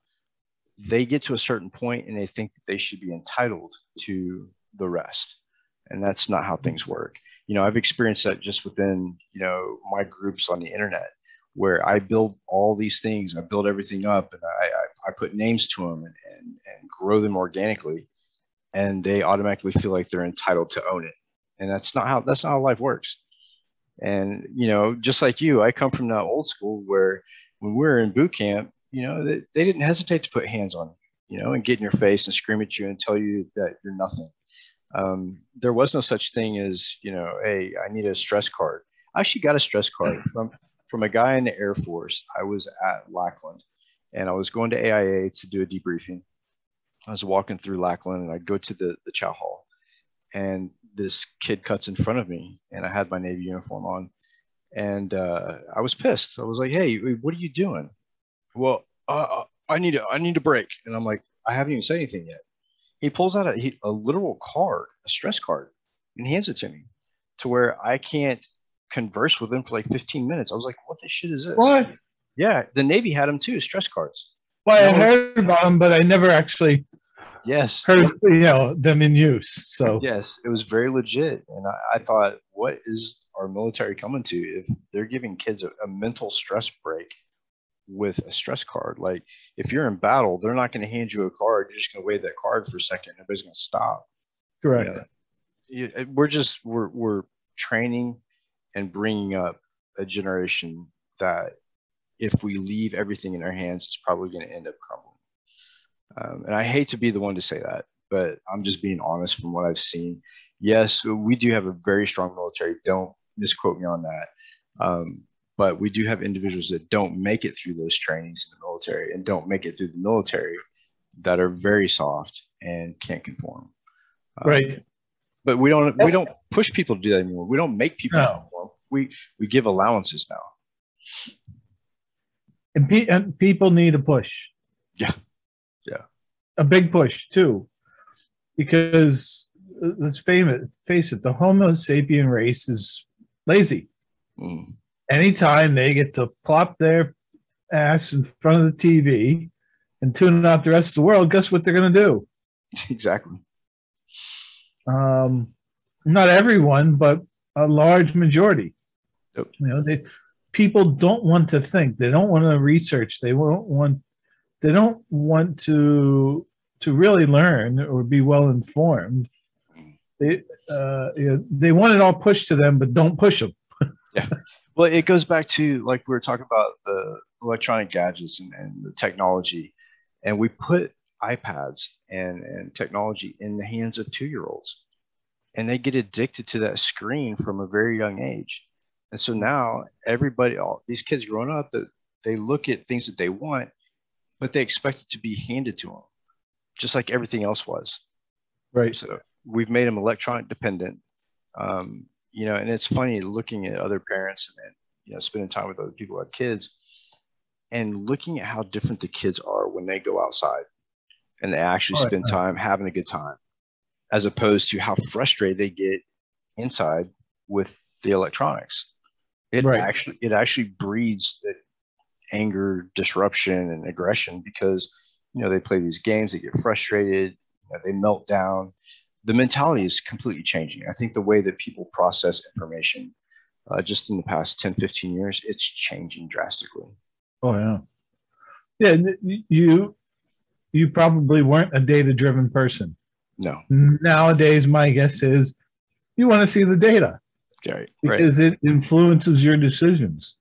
they get to a certain point and they think that they should be entitled to the rest, and that's not how things work. You know, I've experienced that just within you know my groups on the internet where I build all these things, I build everything up, and I, I, I put names to them and, and, and grow them organically, and they automatically feel like they're entitled to own it, and that's not how that's not how life works. And you know, just like you, I come from that old school where when we were in boot camp, you know, they, they didn't hesitate to put hands on you, you know, and get in your face and scream at you and tell you that you're nothing. Um, there was no such thing as, you know, hey, I need a stress card. I actually got a stress card from from a guy in the Air Force. I was at Lackland and I was going to AIA to do a debriefing. I was walking through Lackland and I go to the, the chow hall and this kid cuts in front of me and I had my Navy uniform on and uh, I was pissed. I was like, "Hey, what are you doing?" Well, uh, uh, I need a I need a break, and I'm like, I haven't even said anything yet. He pulls out a, he, a literal card, a stress card, and hands it to me, to where I can't converse with him for like 15 minutes. I was like, "What the shit is this?" What? Yeah, the Navy had them too, stress cards. Well, I heard about them, but I never actually yes heard you know them in use. So yes, it was very legit, and I, I thought, what is our military coming to if they're giving kids a, a mental stress break with a stress card? Like, if you're in battle, they're not going to hand you a card. You're just going to wave that card for a second. Everybody's going to stop. correct. You know, we're just we're we're training and bringing up a generation that if we leave everything in their hands, it's probably going to end up crumbling. Um, and I hate to be the one to say that, but I'm just being honest from what I've seen. Yes, we do have a very strong military. Don't misquote me on that. Um, but we do have individuals that don't make it through those trainings in the military and don't make it through the military that are very soft and can't conform. Um, right. But we don't we don't push people to do that anymore. We don't make people no. conform. We we give allowances now. And, pe- and people need a push. Yeah. Yeah. A big push too. Because uh, let's face it, the Homo sapien race is lazy. Mm. Anytime they get to plop their ass in front of the TV and tune out the rest of the world, guess what they're going to do? Exactly. Um, not everyone, but a large majority. Yep. You know, they people don't want to think. They don't want to research. They won't want. They don't want to to really learn or be well informed. They uh, you know, they want it all pushed to them, but don't push them. yeah. Well, it goes back to like we were talking about the electronic gadgets and, and the technology, and we put iPads and, and technology in the hands of two year olds, and they get addicted to that screen from a very young age. And so now everybody, all these kids growing up, that they look at things that they want, but they expect it to be handed to them, just like everything else was. Right. So we've made them electronic dependent. Um, you know, and it's funny looking at other parents and, you know, spending time with other people who have kids and looking at how different the kids are when they go outside and they actually oh, spend time having a good time, as opposed to how frustrated they get inside with the electronics. It right. actually it actually breeds the anger, disruption, and aggression because you know they play these games, they get frustrated, you know, they melt down. The mentality is completely changing. I think the way that people process information uh, just in the past 10, 15 years, it's changing drastically. Oh yeah. Yeah, you you probably weren't a data driven person. No. Nowadays, my guess is you want to see the data. Right. Because right. it influences your decisions.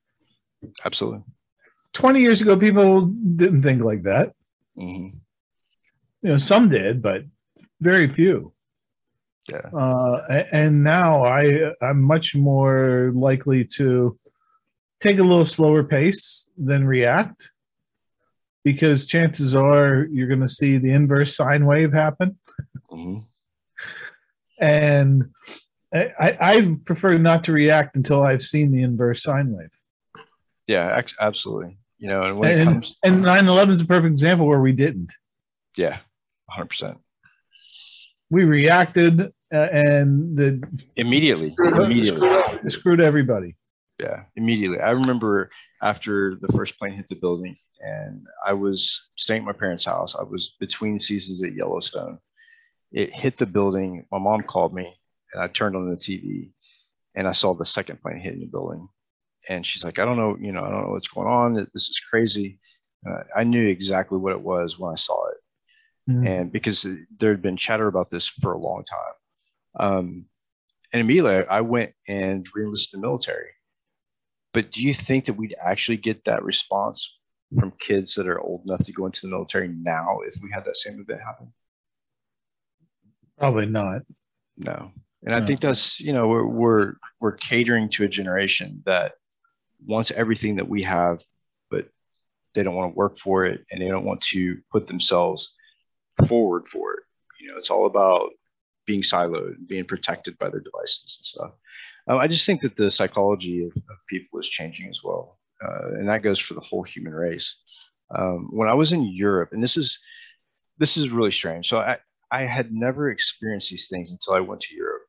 Absolutely. 20 years ago, people didn't think like that. Mm-hmm. You know, some did, but very few. Yeah. Uh, and now I I'm much more likely to take a little slower pace than react because chances are you're going to see the inverse sine wave happen. Mm-hmm. and I, I prefer not to react until I've seen the inverse sine wave. Yeah, absolutely. You know, and when and, it comes, and 9 11 is a perfect example where we didn't. Yeah, 100%. We reacted uh, and the immediately, screwed, immediately screwed, screwed everybody. Yeah, immediately. I remember after the first plane hit the building, and I was staying at my parents' house. I was between seasons at Yellowstone. It hit the building. My mom called me and I turned on the TV and I saw the second plane hitting the building. And she's like, I don't know, you know, I don't know what's going on. This is crazy. Uh, I knew exactly what it was when I saw it. Mm-hmm. And because there had been chatter about this for a long time. Um, and immediately I went and reenlisted in the military. But do you think that we'd actually get that response from kids that are old enough to go into the military now if we had that same event happen? Probably not. No. And I think that's, you know, we're, we're, we're catering to a generation that wants everything that we have, but they don't want to work for it and they don't want to put themselves forward for it. You know, it's all about being siloed, being protected by their devices and stuff. Um, I just think that the psychology of, of people is changing as well. Uh, and that goes for the whole human race. Um, when I was in Europe, and this is, this is really strange. So I, I had never experienced these things until I went to Europe.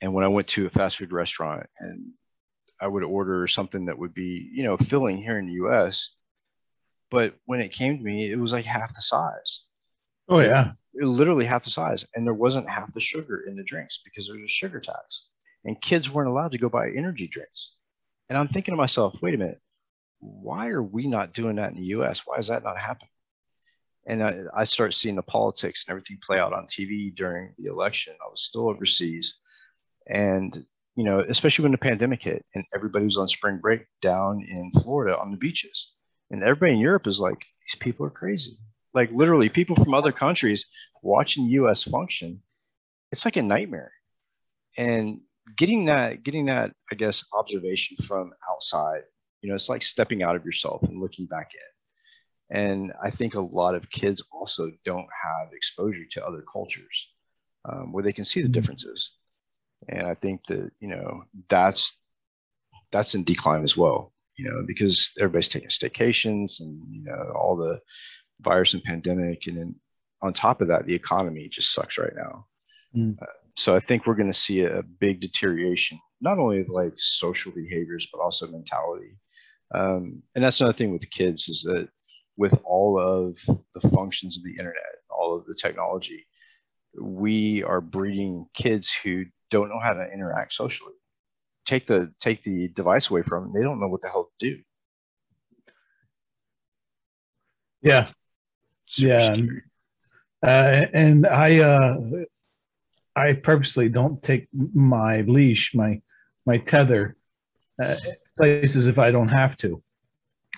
And when I went to a fast food restaurant and I would order something that would be, you know, filling here in the US, but when it came to me, it was like half the size. Oh yeah. It, literally half the size. And there wasn't half the sugar in the drinks because there's a sugar tax. And kids weren't allowed to go buy energy drinks. And I'm thinking to myself, wait a minute, why are we not doing that in the US? Why is that not happening? and I, I start seeing the politics and everything play out on TV during the election. I was still overseas, and you know, especially when the pandemic hit and everybody was on spring break down in Florida on the beaches, and everybody in Europe is like, these people are crazy. Like literally, people from other countries watching U.S. function, it's like a nightmare, and getting that, getting that, I guess, observation from outside. You know, it's like stepping out of yourself and looking back in and I think a lot of kids also don't have exposure to other cultures um, where they can see the mm-hmm. differences. And I think that, you know, that's, that's in decline as well, you know, because everybody's taking staycations and, you know, all the virus and pandemic. And then on top of that, the economy just sucks right now. Mm. Uh, so I think we're going to see a, a big deterioration, not only of like social behaviors, but also mentality. Um, and that's another thing with kids is that with all of the functions of the internet, all of the technology, we are breeding kids who don't know how to interact socially. Take the take the device away from them; they don't know what the hell to do. Yeah, Super yeah, uh, and I uh, I purposely don't take my leash, my my tether, uh, places if I don't have to.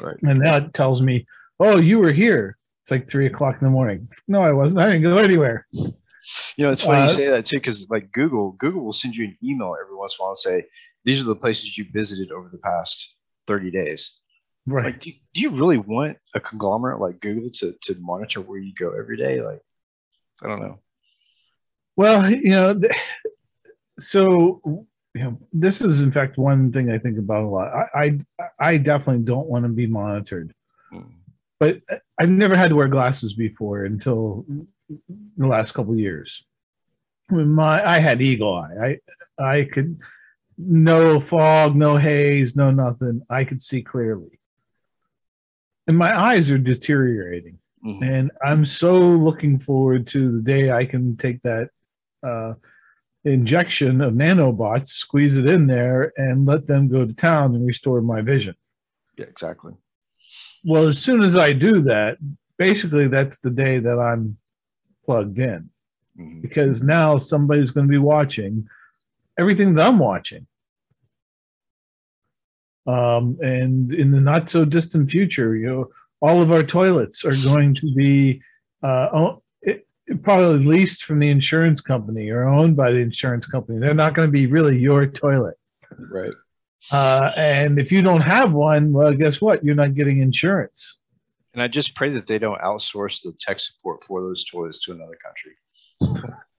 Right. And that tells me oh, you were here. It's like three o'clock in the morning. No, I wasn't. I didn't go anywhere. You know, it's funny uh, you say that too, because like Google, Google will send you an email every once in a while and say, these are the places you visited over the past 30 days. Right. Like, do, do you really want a conglomerate like Google to, to monitor where you go every day? Like, I don't know. Well, you know, so you know, this is in fact one thing I think about a lot. I I, I definitely don't want to be monitored. Mm but I've never had to wear glasses before until the last couple years. my I had eagle eye. I I could no fog, no haze, no nothing. I could see clearly. And my eyes are deteriorating. Mm-hmm. And I'm so looking forward to the day I can take that uh, injection of nanobots, squeeze it in there, and let them go to town and restore my vision. Yeah, exactly. Well, as soon as I do that, basically that's the day that I'm plugged in mm-hmm. because now somebody's going to be watching everything that I'm watching. Um, and in the not so distant future, you know, all of our toilets are going to be uh, it, probably leased from the insurance company or owned by the insurance company. They're not going to be really your toilet. Right. Uh, and if you don't have one, well, guess what? You're not getting insurance. And I just pray that they don't outsource the tech support for those toys to another country.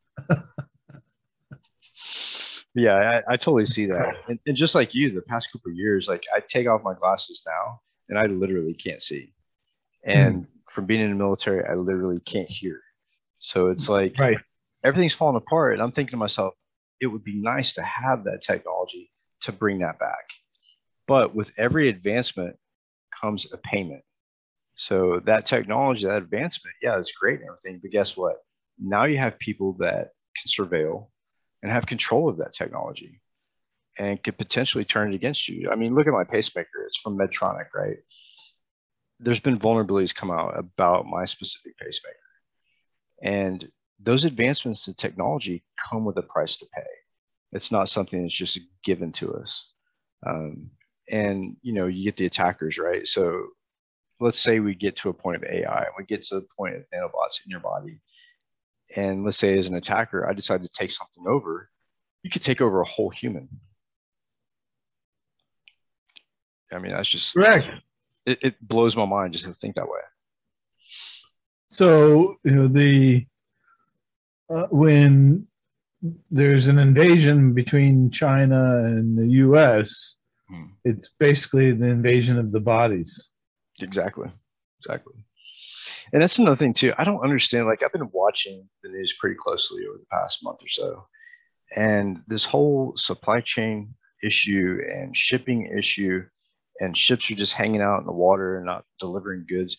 yeah, I, I, totally see that. And, and, just like you, the past couple of years, like I take off my glasses now and I literally can't see. And mm. from being in the military, I literally can't hear. So it's like right. everything's falling apart. And I'm thinking to myself, it would be nice to have that technology to bring that back. But with every advancement comes a payment. So that technology, that advancement, yeah, it's great and everything. But guess what? Now you have people that can surveil and have control of that technology and could potentially turn it against you. I mean, look at my pacemaker. It's from Medtronic, right? There's been vulnerabilities come out about my specific pacemaker. And those advancements in technology come with a price to pay. It's not something that's just given to us. Um, and you know, you get the attackers, right? So let's say we get to a point of AI, we get to the point of nanobots in your body, and let's say as an attacker, I decide to take something over, you could take over a whole human. I mean, that's just correct. It, it blows my mind just to think that way. So you know the uh, when there's an invasion between China and the U.S., hmm. it's basically the invasion of the bodies. Exactly, exactly. And that's another thing too. I don't understand. Like I've been watching the news pretty closely over the past month or so, and this whole supply chain issue and shipping issue, and ships are just hanging out in the water and not delivering goods.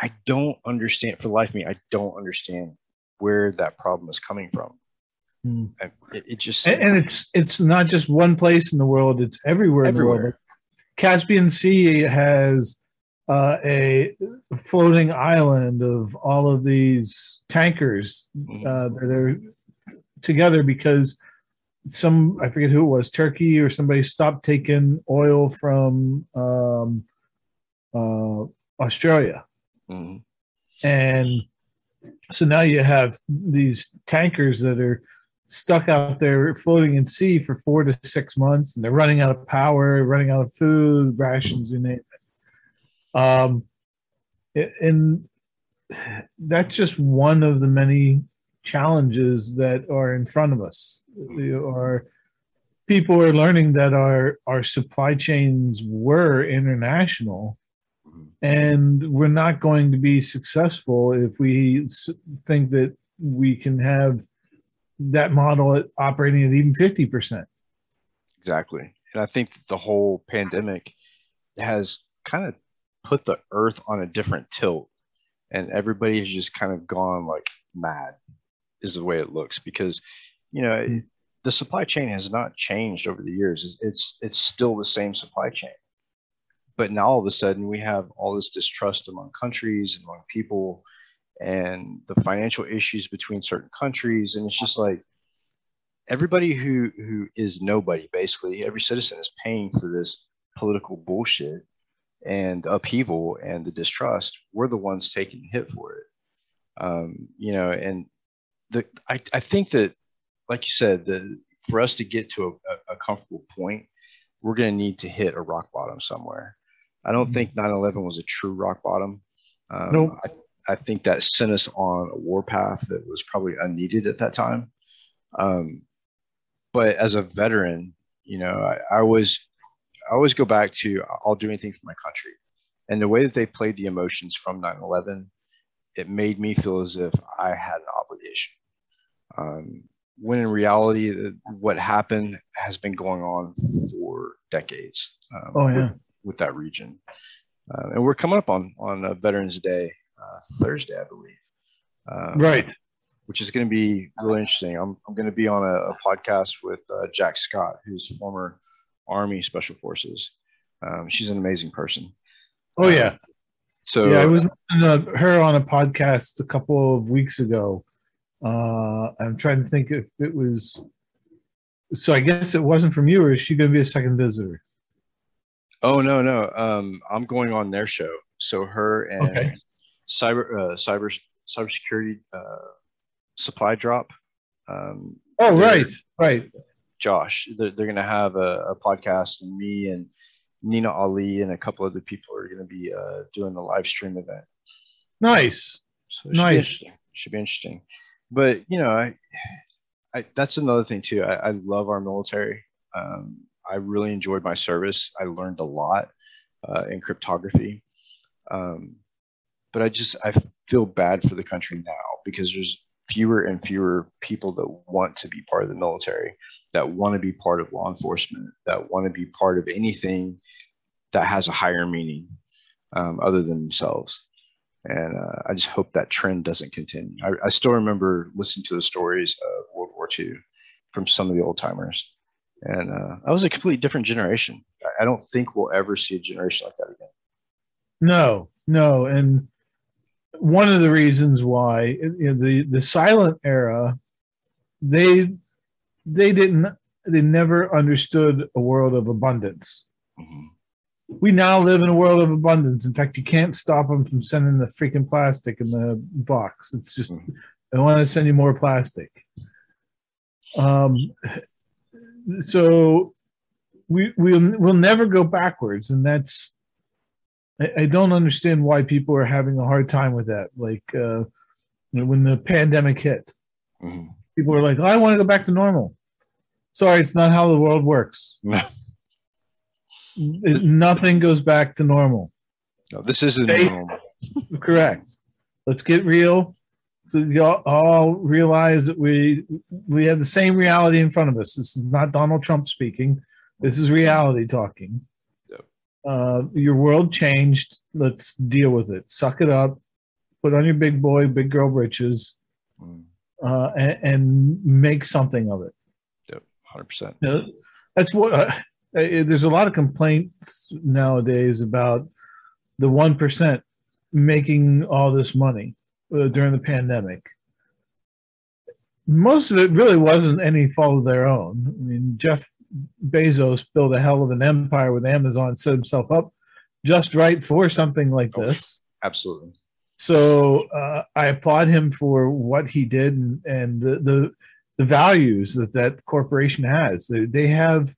I don't understand for life of me. I don't understand where that problem is coming from. Mm. It, it, just and, and, it's it's not just one place in the world; it's everywhere, everywhere. in the world. Caspian Sea has uh, a floating island of all of these tankers mm-hmm. uh, that are together because some I forget who it was, Turkey or somebody stopped taking oil from um, uh, Australia, mm-hmm. and so now you have these tankers that are stuck out there floating in sea for four to six months, and they're running out of power, running out of food, rations, you name it. Um, and that's just one of the many challenges that are in front of us. Or people are learning that our our supply chains were international and we're not going to be successful if we think that we can have that model operating at even 50%. Exactly. And I think the whole pandemic has kind of put the earth on a different tilt and everybody has just kind of gone like mad is the way it looks because you know mm-hmm. the supply chain has not changed over the years it's, it's it's still the same supply chain but now all of a sudden we have all this distrust among countries and among people and the financial issues between certain countries and it's just like everybody who who is nobody basically every citizen is paying for this political bullshit and upheaval and the distrust we're the ones taking the hit for it um, you know and the I, I think that like you said the for us to get to a, a comfortable point we're going to need to hit a rock bottom somewhere I don't mm-hmm. think 9/11 was a true rock bottom. Um, nope. I, I, think that sent us on a war path that was probably unneeded at that time. Um, but as a veteran, you know, I, I always I always go back to I'll do anything for my country, and the way that they played the emotions from 9/11, it made me feel as if I had an obligation. Um, when in reality, what happened has been going on for decades. Um, oh yeah with that region. Uh, and we're coming up on on uh, Veterans Day uh, Thursday, I believe. Um, right. Which is going to be really interesting. I'm, I'm going to be on a, a podcast with uh, Jax Scott, who's former Army Special Forces. Um, she's an amazing person. Oh yeah. Um, so yeah, I was on a, her on a podcast a couple of weeks ago. Uh, I'm trying to think if it was. So I guess it wasn't from you, or is she going to be a second visitor? Oh no, no. Um, I'm going on their show. So her and okay. cyber uh, cyber cybersecurity uh, supply drop. Um, oh right, right. Josh, they're, they're going to have a, a, podcast, and me and Nina Ali and a couple other people are going to be uh, doing the live stream event. Nice, so nice. Be should be interesting. But you know, I, I that's another thing too. I, I love our military. Um, I really enjoyed my service. I learned a lot uh, in cryptography. Um, but I just I feel bad for the country now because there's fewer and fewer people that want to be part of the military, that want to be part of law enforcement, that want to be part of anything that has a higher meaning um, other than themselves. And uh, I just hope that trend doesn't continue. I, I, still remember listening to the stories of World War II from some of the old timers and uh, I was a completely different generation. I don't think we'll ever see a generation like that again. No, no, and one of the reasons why you know, the the silent era, they they didn't they never understood a world of abundance. Mm-hmm. we now live in a world of abundance. In fact, you can't stop them from sending the freaking plastic in the box. It's just Mhm. they want to send you more plastic. Um, so we we'll we'll never go backwards, and that's I, I don't understand why people are having a hard time with that. Like uh, when the pandemic hit, Mhm. people were like, "I want to go back to normal." Sorry, it's not how the world works. Nothing goes back to normal. No, this isn't Faith. normal. Correct. Let's get real. So you all, all realize that we we have the same reality in front of us. This is not Donald Trump speaking. This is reality talking. Yep. Uh, your world changed. Let's deal with it. Suck it up. Put on your big boy, big girl britches, Mm, uh, and, and make something of it. Yep, hundred percent. You know, that's what uh, there's a lot of complaints nowadays about the one percent making all this money uh, during the pandemic. Most of it really wasn't any fault of their own. I mean, Jeff Bezos built a hell of an empire with Amazon, set himself up just right for something like Oh. this. Absolutely. So uh, I applaud him for what he did and, and the, the the values that that corporation has. They, they have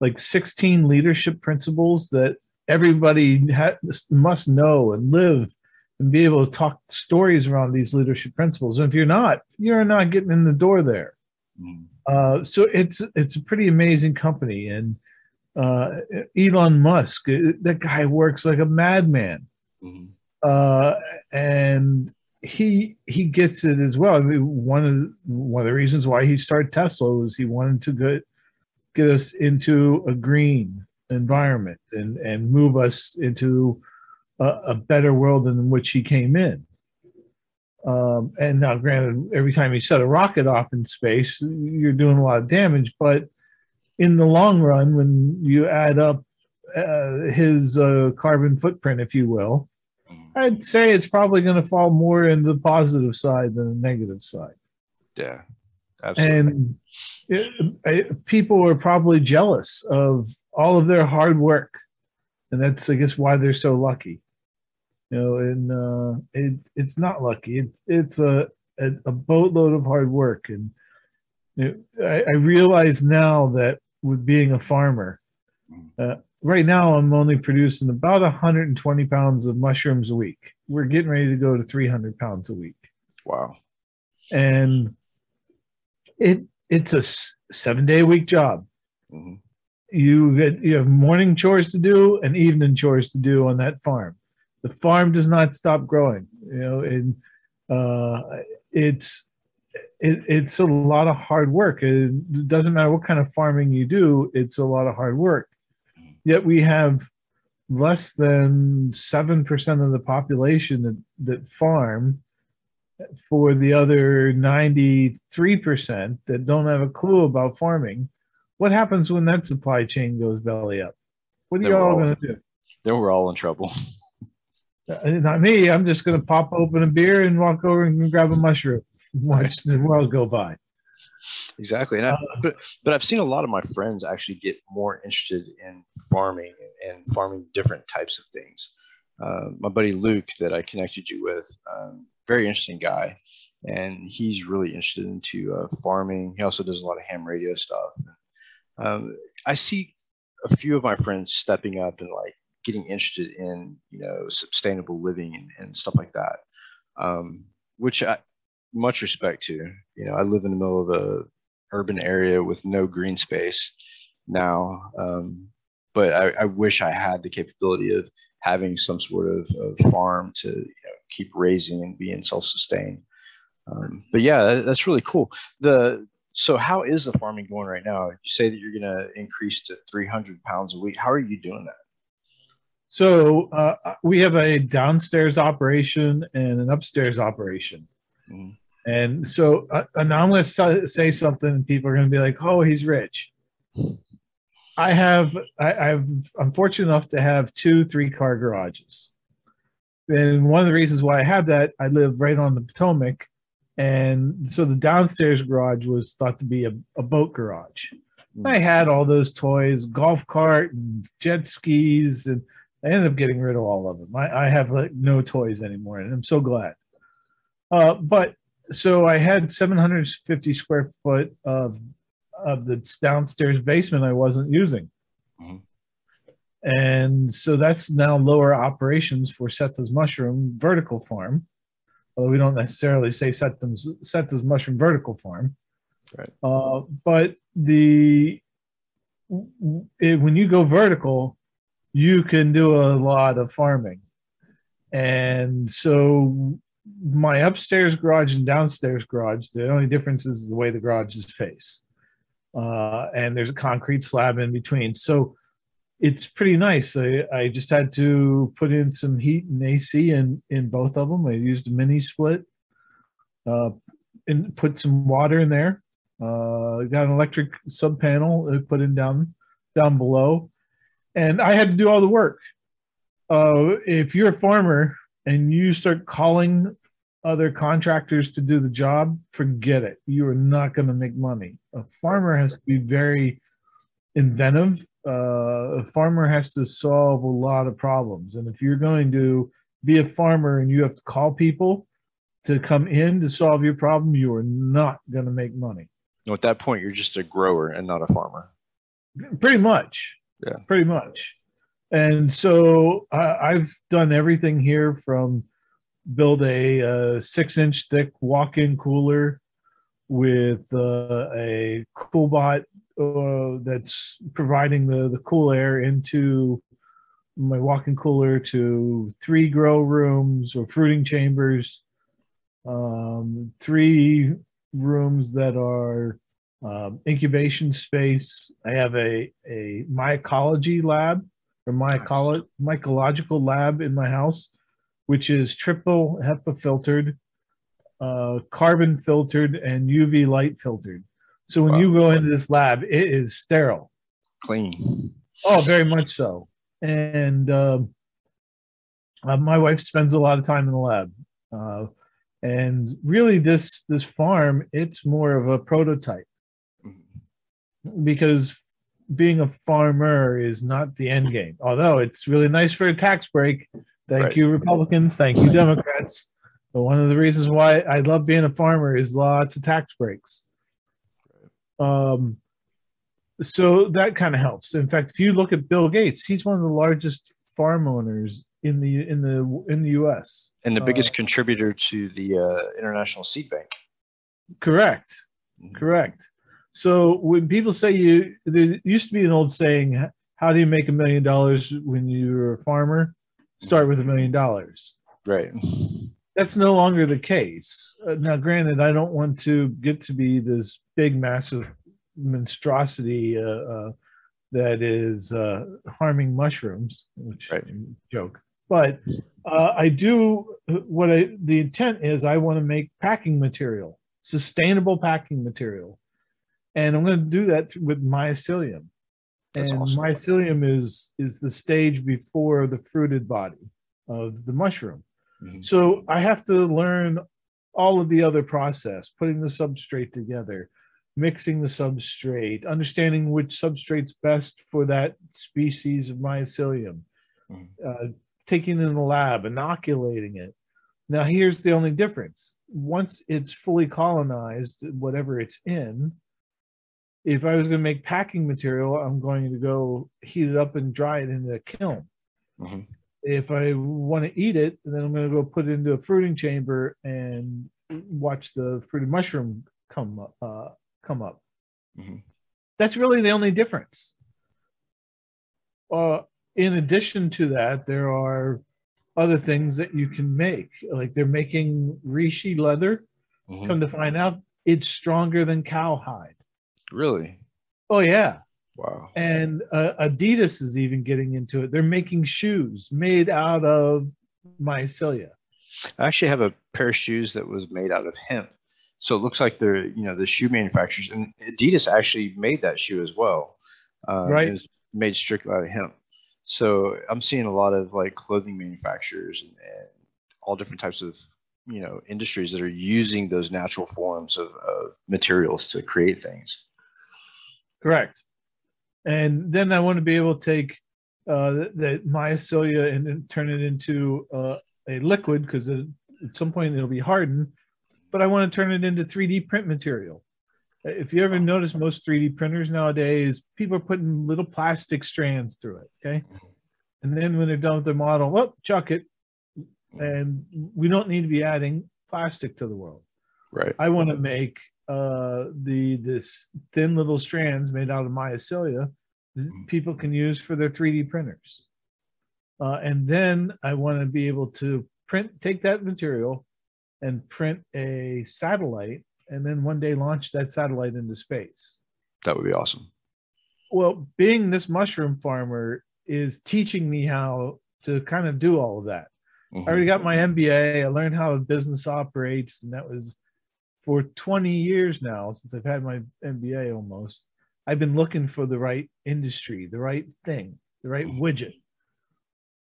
like 16 leadership principles that everybody ha- must know and live and be able to talk stories around these leadership principles. And if you're not, you're not getting in the door there. Mm, Uh, so it's it's a pretty amazing company, and uh, Elon Musk, uh, that guy works like a madman mhm. uh, and he he gets it as well. I mean, one of one of the reasons why he started Tesla was he wanted to get get us into a green environment and and move us into a, a better world than which he came in. Um, and now, granted, every time you set a rocket off in space, you're doing a lot of damage. But in the long run, when you add up uh, his uh, carbon footprint, if you will. I'd say it's probably going to fall more in the positive side than the negative side. Yeah, absolutely. And it, I, people are probably jealous of all of their hard work, and that's I guess why they're so lucky. You know, and uh, it, it's not lucky. It, it's a, a a boatload of hard work, and you know, I, I realize now that with being a farmer, uh, right now I'm only producing about 120 pounds of mushrooms a week. We're getting ready to go to 300 pounds a week wow. and it it's a seven day a week job. Mhm. You get you have morning chores to do and evening chores to do on that farm. The farm does not stop growing, you know, and uh, it's it, it's a lot of hard work. It doesn't matter what kind of farming you do; it's a lot of hard work. Yet we have less than seven percent of the population that, that farm, for the other 93% that don't have a clue about farming, what happens when that supply chain goes belly up? What are Then you all all- going to do? Then we're all in trouble. Uh, Not me. I'm just going to pop open a beer and walk over and grab a mushroom. Watch the world go by. Exactly. And I, but but I've seen a lot of my friends actually get more interested in farming and, and farming different types of things. Uh, my buddy Luke, that I connected you with, um, very interesting guy, and he's really interested into uh, farming. He also does a lot of ham radio stuff. Um, I see a few of my friends stepping up and like getting interested in you know sustainable living and, and stuff like that, um, which I much respect to. You know, I live in the middle of a urban area with no green space now, um, but I, I wish I had the capability of having some sort of, of farm to you know, keep raising and being self-sustained. Um, but yeah, that, that's really cool. The so how is the farming going right now? You say that you're going to increase to 300 pounds a week. How are you doing that? So uh, we have a downstairs operation and an upstairs operation. Mhm. And so uh, and I'm going to say something, and people are going to be like, "Oh, he's rich." I have, I, I've, I'm fortunate enough to have two three car garages, and one of the reasons why I have that, I live right on the Potomac, and so the downstairs garage was thought to be a, a boat garage. I had all those toys, golf cart and jet skis, and I ended up getting rid of all of them. I, I have like no toys anymore, and I'm so glad. Uh, but so I had 750 square foot of of the downstairs basement I wasn't using. Mhm. And so that's now lower operations for Seta's Mushroom Vertical Farm. Although we don't necessarily say Seta's, Seta's Mushroom Vertical Farm. Right. Uh, but the it, when you go vertical, you can do a lot of farming. And so my upstairs garage and downstairs garage, the only difference is the way the garages face. Uh, and there's a concrete slab in between. So it's pretty nice. I, I just had to put in some heat and AC in, in both of them. I used a mini split, uh, and put some water in there. Uh, got an electric sub panel I put in down down below, and I had to do all the work. Uh, if you're a farmer and you start calling other contractors to do the job, forget it. You are not going to make money. A farmer has to be very inventive. Uh, a farmer has to solve a lot of problems. And if you're going to be a farmer and you have to call people to come in to solve your problem, you are not going to make money. At that point, you're just a grower and not a farmer. Pretty much. Yeah. Pretty much. And so I, I've done everything here from build a, uh six inch thick walk in cooler with uh, a CoolBot uh, that's providing the, the cool air into my walk-in cooler to three grow rooms or fruiting chambers, um, three rooms that are um, incubation space. I have a, a mycology lab mycolo- mycological lab in my house, which is triple HEPA filtered, uh, carbon filtered, and UV light filtered. So when Wow. you go into this lab, it is sterile. Clean. Oh, very much so. And um uh, my wife spends a lot of time in the lab. Uh, and really, this this farm, it's more of a prototype Mhm. because being a farmer is not the end game. Although it's really nice for a tax break. Thank Right. you, Republicans. Thank you, Democrats. But one of the reasons why I love being a farmer is lots of tax breaks. Um, so that kind of helps. In fact, if you look at Bill Gates, he's one of the largest farm owners in the in the in the U.S. And the biggest Uh, contributor to the uh, International Seed Bank. Correct. Mhm. Correct. So when people say you, there used to be an old saying, "How do you make a million dollars when you're a farmer?" Start with a million dollars. Right. That's no longer the case. Uh, now, granted, I don't want to get to be this big, massive monstrosity uh, uh, that is uh, harming mushrooms, which Right. joke. But uh, I do what I the intent is. I want to make packing material, sustainable packing material, and I'm going to do that with mycelium. That's and awesome. mycelium is is the stage before the fruited body of the mushroom. Mhm. So I have to learn all of the other process, putting the substrate together, mixing the substrate, understanding which substrate's best for that species of mycelium, Mhm. uh, taking it in the lab, inoculating it. Now, here's the only difference. Once it's fully colonized, whatever it's in, if I was going to make packing material, I'm going to go heat it up and dry it in a kiln Mhm. if I want to eat it, then I'm going to go put it into a fruiting chamber and watch the fruited mushroom come up, uh, come up. Mhm. That's really the only difference. Uh, in addition to that, there are other things that you can make. Like they're making reishi leather. Mhm. Come to find out, it's stronger than cowhide. Really? Oh yeah, Wow. and uh, Adidas is even getting into it. They're making shoes made out of mycelia. I actually have a pair of shoes that was made out of hemp. So it looks like they're, you know, the shoe manufacturers and Adidas actually made that shoe as well. Um, Right. It was made strictly out of hemp. So I'm seeing a lot of like clothing manufacturers and, and all different types of, you know, industries that are using those natural forms of, of materials to create things. Correct. and then I want to be able to take uh, the, the mycelia and then turn it into uh, a liquid because at some point it'll be hardened. But I want to turn it into 3D print material. If you ever notice, most 3D printers nowadays, people are putting little plastic strands through it. Okay. And then when they're done with their model, well, chuck it. And we don't need to be adding plastic to the world. Right. I want to make uh, the this thin little strands made out of mycelia people can use for their 3D printers. Uh, and then I want to be able to print, take that material and print a satellite, and then one day launch that satellite into space. That would be awesome. Well, being this mushroom farmer is teaching me how to kind of do all of that. Mm-hmm. I already got my MBA. I learned how a business operates, and that was for 20 years now since I've had my MBA almost. I've been looking for the right industry, the right thing, the right mm-hmm. widget.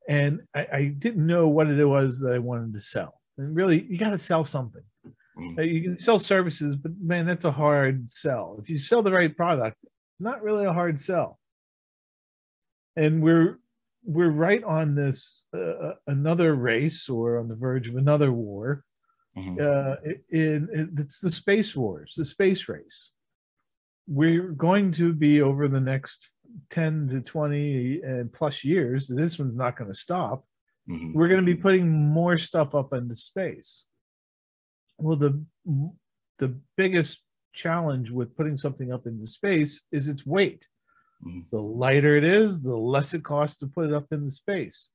And I, I didn't know what it was that I wanted to sell. And really, you got to sell something. Mm-hmm. You can sell services, but man, that's a hard sell. If you sell the right product, not really a hard sell. And we're we're right on this uh, uh another race or on the verge of another war. Mm-hmm. Uh, it's the space wars, the space race we're going to be over the next 10 to 20 and plus years this one's not going to stop mm-hmm. we're going to be putting more stuff up into space well the the biggest challenge with putting something up into space is its weight mm-hmm. the lighter it is the less it costs to put it up into space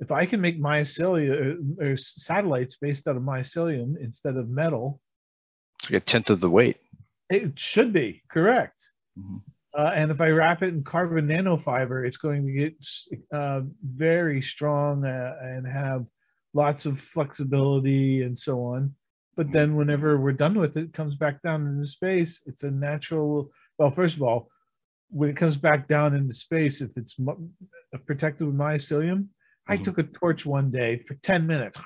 if i can make mycelia or, or satellites based out of mycelium instead of metal it's like a tenth of the weight it should be correct. Mm-hmm. Uh, and if I wrap it in carbon nanofiber, it's going to get uh, very strong uh, and have lots of flexibility and so on. But then, mm-hmm. whenever we're done with it, it comes back down into space. It's a natural. Well, first of all, when it comes back down into space, if it's protected with mycelium. I took a torch one day for 10 minutes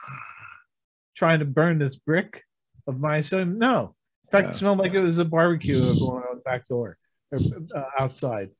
trying to burn this brick of mycelium. No, in fact, yeah. it smelled like it was a barbecue going on the back door or, uh, outside.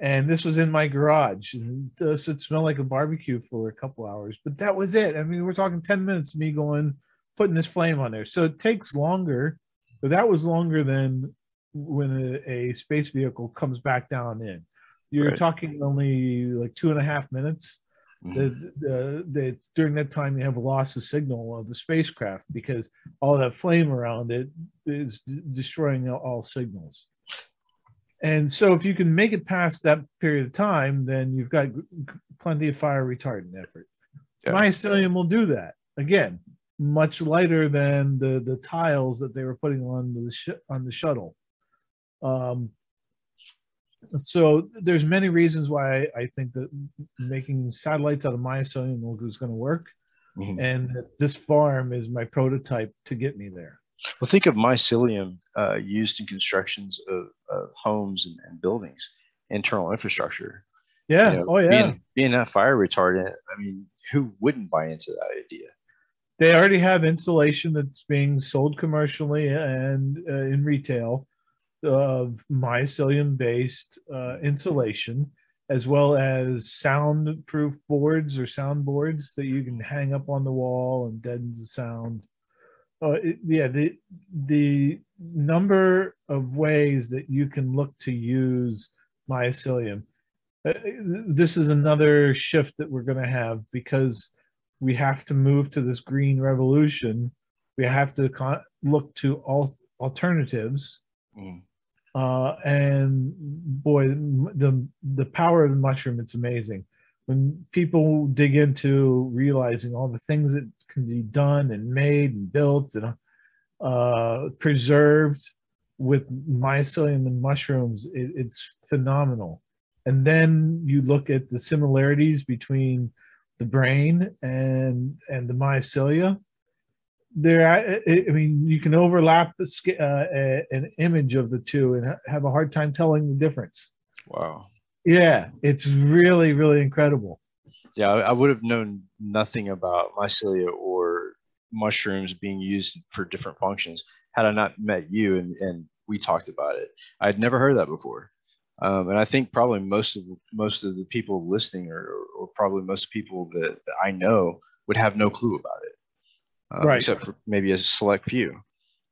And this was in my garage. And this would smell like a barbecue for a couple hours. But that was it. I mean, we're talking 10 minutes of me going, putting this flame on there. So it takes longer, but that was longer than when a, a space vehicle comes back down in. You're right. talking only like two and a half minutes Mm-hmm. The, the, during that time you have lost the signal of the spacecraft because all that flame around it is d- destroying all signals. And so, if you can make it past that period of time, then you've got plenty of fire retardant effort. Yeah. Mycelium will do that again, much lighter than the the tiles that they were putting on the sh- on the shuttle. Um, so there's many reasons why I think that making satellites out of mycelium is going to work, mm-hmm. and this farm is my prototype to get me there. Well, think of mycelium uh, used in constructions of, of homes and, and, buildings, internal infrastructure. Yeah. You know, oh, yeah. Being, being that fire retardant, I mean, who wouldn't buy into that idea? They already have insulation that's being sold commercially and uh, in retail of mycelium based uh, insulation, as well as soundproof boards or sound boards that you can hang up on the wall and deaden the sound. Uh, it, yeah, the the number of ways that you can look to use mycelium. Uh, this is another shift that we're going to have because we have to move to this green revolution. We have to con- look to all alternatives. Mm. Uh, and boy, the the power of the mushroom, it's amazing. When people dig into realizing all the things that can be done and made and built and uh, preserved with mycelium and mushrooms, it, it's phenomenal. And then you look at the similarities between the brain and and the mycelia there i mean you can overlap the, uh, an image of the two and have a hard time telling the difference. Wow. Yeah it's really really incredible. Yeah i would have known nothing about mycelia or mushrooms being used for different functions had i not met you and, and we talked about it. I'd never heard that before. Um, and I think probably most of the, most of the people listening, or, or probably most people that, that I know, would have no clue about it, um, Right. except for maybe a select few.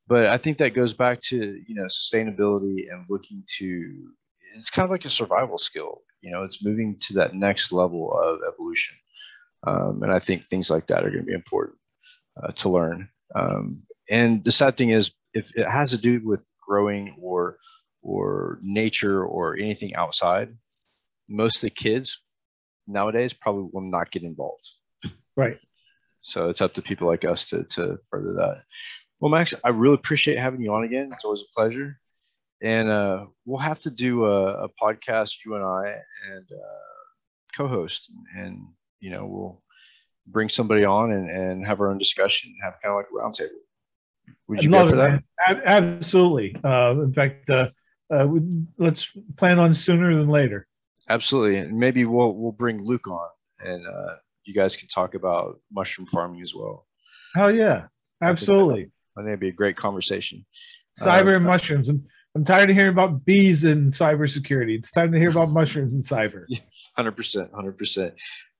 But I think that goes back to you know sustainability and looking to it's kind of like a survival skill. You know, it's moving to that next level of evolution, um, and I think things like that are going to be important uh, to learn. Um, and the sad thing is, if it has to do with growing or or nature or anything outside, most of the kids nowadays probably will not get involved. Right. So it's up to people like us to to further that. Well, Max, I really appreciate having you on again. It's always a pleasure. And uh, we'll have to do a, a podcast, you and I, and uh, co-host, and you know we'll bring somebody on and, and have our own discussion, have kind of like a roundtable. Would you love go for it, that? Absolutely. Uh, in fact, uh, uh, let's plan on sooner than later. Absolutely, and maybe we'll we'll bring Luke on, and uh, you guys can talk about mushroom farming as well. Hell yeah. Absolutely. I think it'd be a great conversation. Cyber Uh, and mushrooms. I'm, I'm tired of hearing about bees and cybersecurity. It's time to hear about mushrooms and cyber. Hundred percent, hundred percent.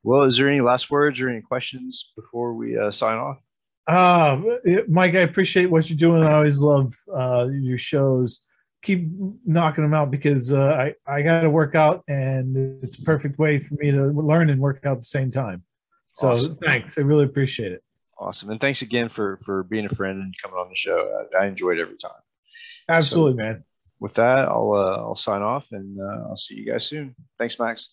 Well, is there any last words or any questions before we uh, sign off? Uh, Mike, I appreciate what you're doing. I always love uh, your shows. Keep knocking them out because uh, I, I got to work out and it's a perfect way for me to learn and work out at the same time. So Awesome. thanks. I really appreciate it. Awesome, and thanks again for for being a friend and coming on the show. I, I enjoyed every time. Absolutely, man. With that, I'll uh, I'll sign off, and uh, I'll see you guys soon. Thanks, Max.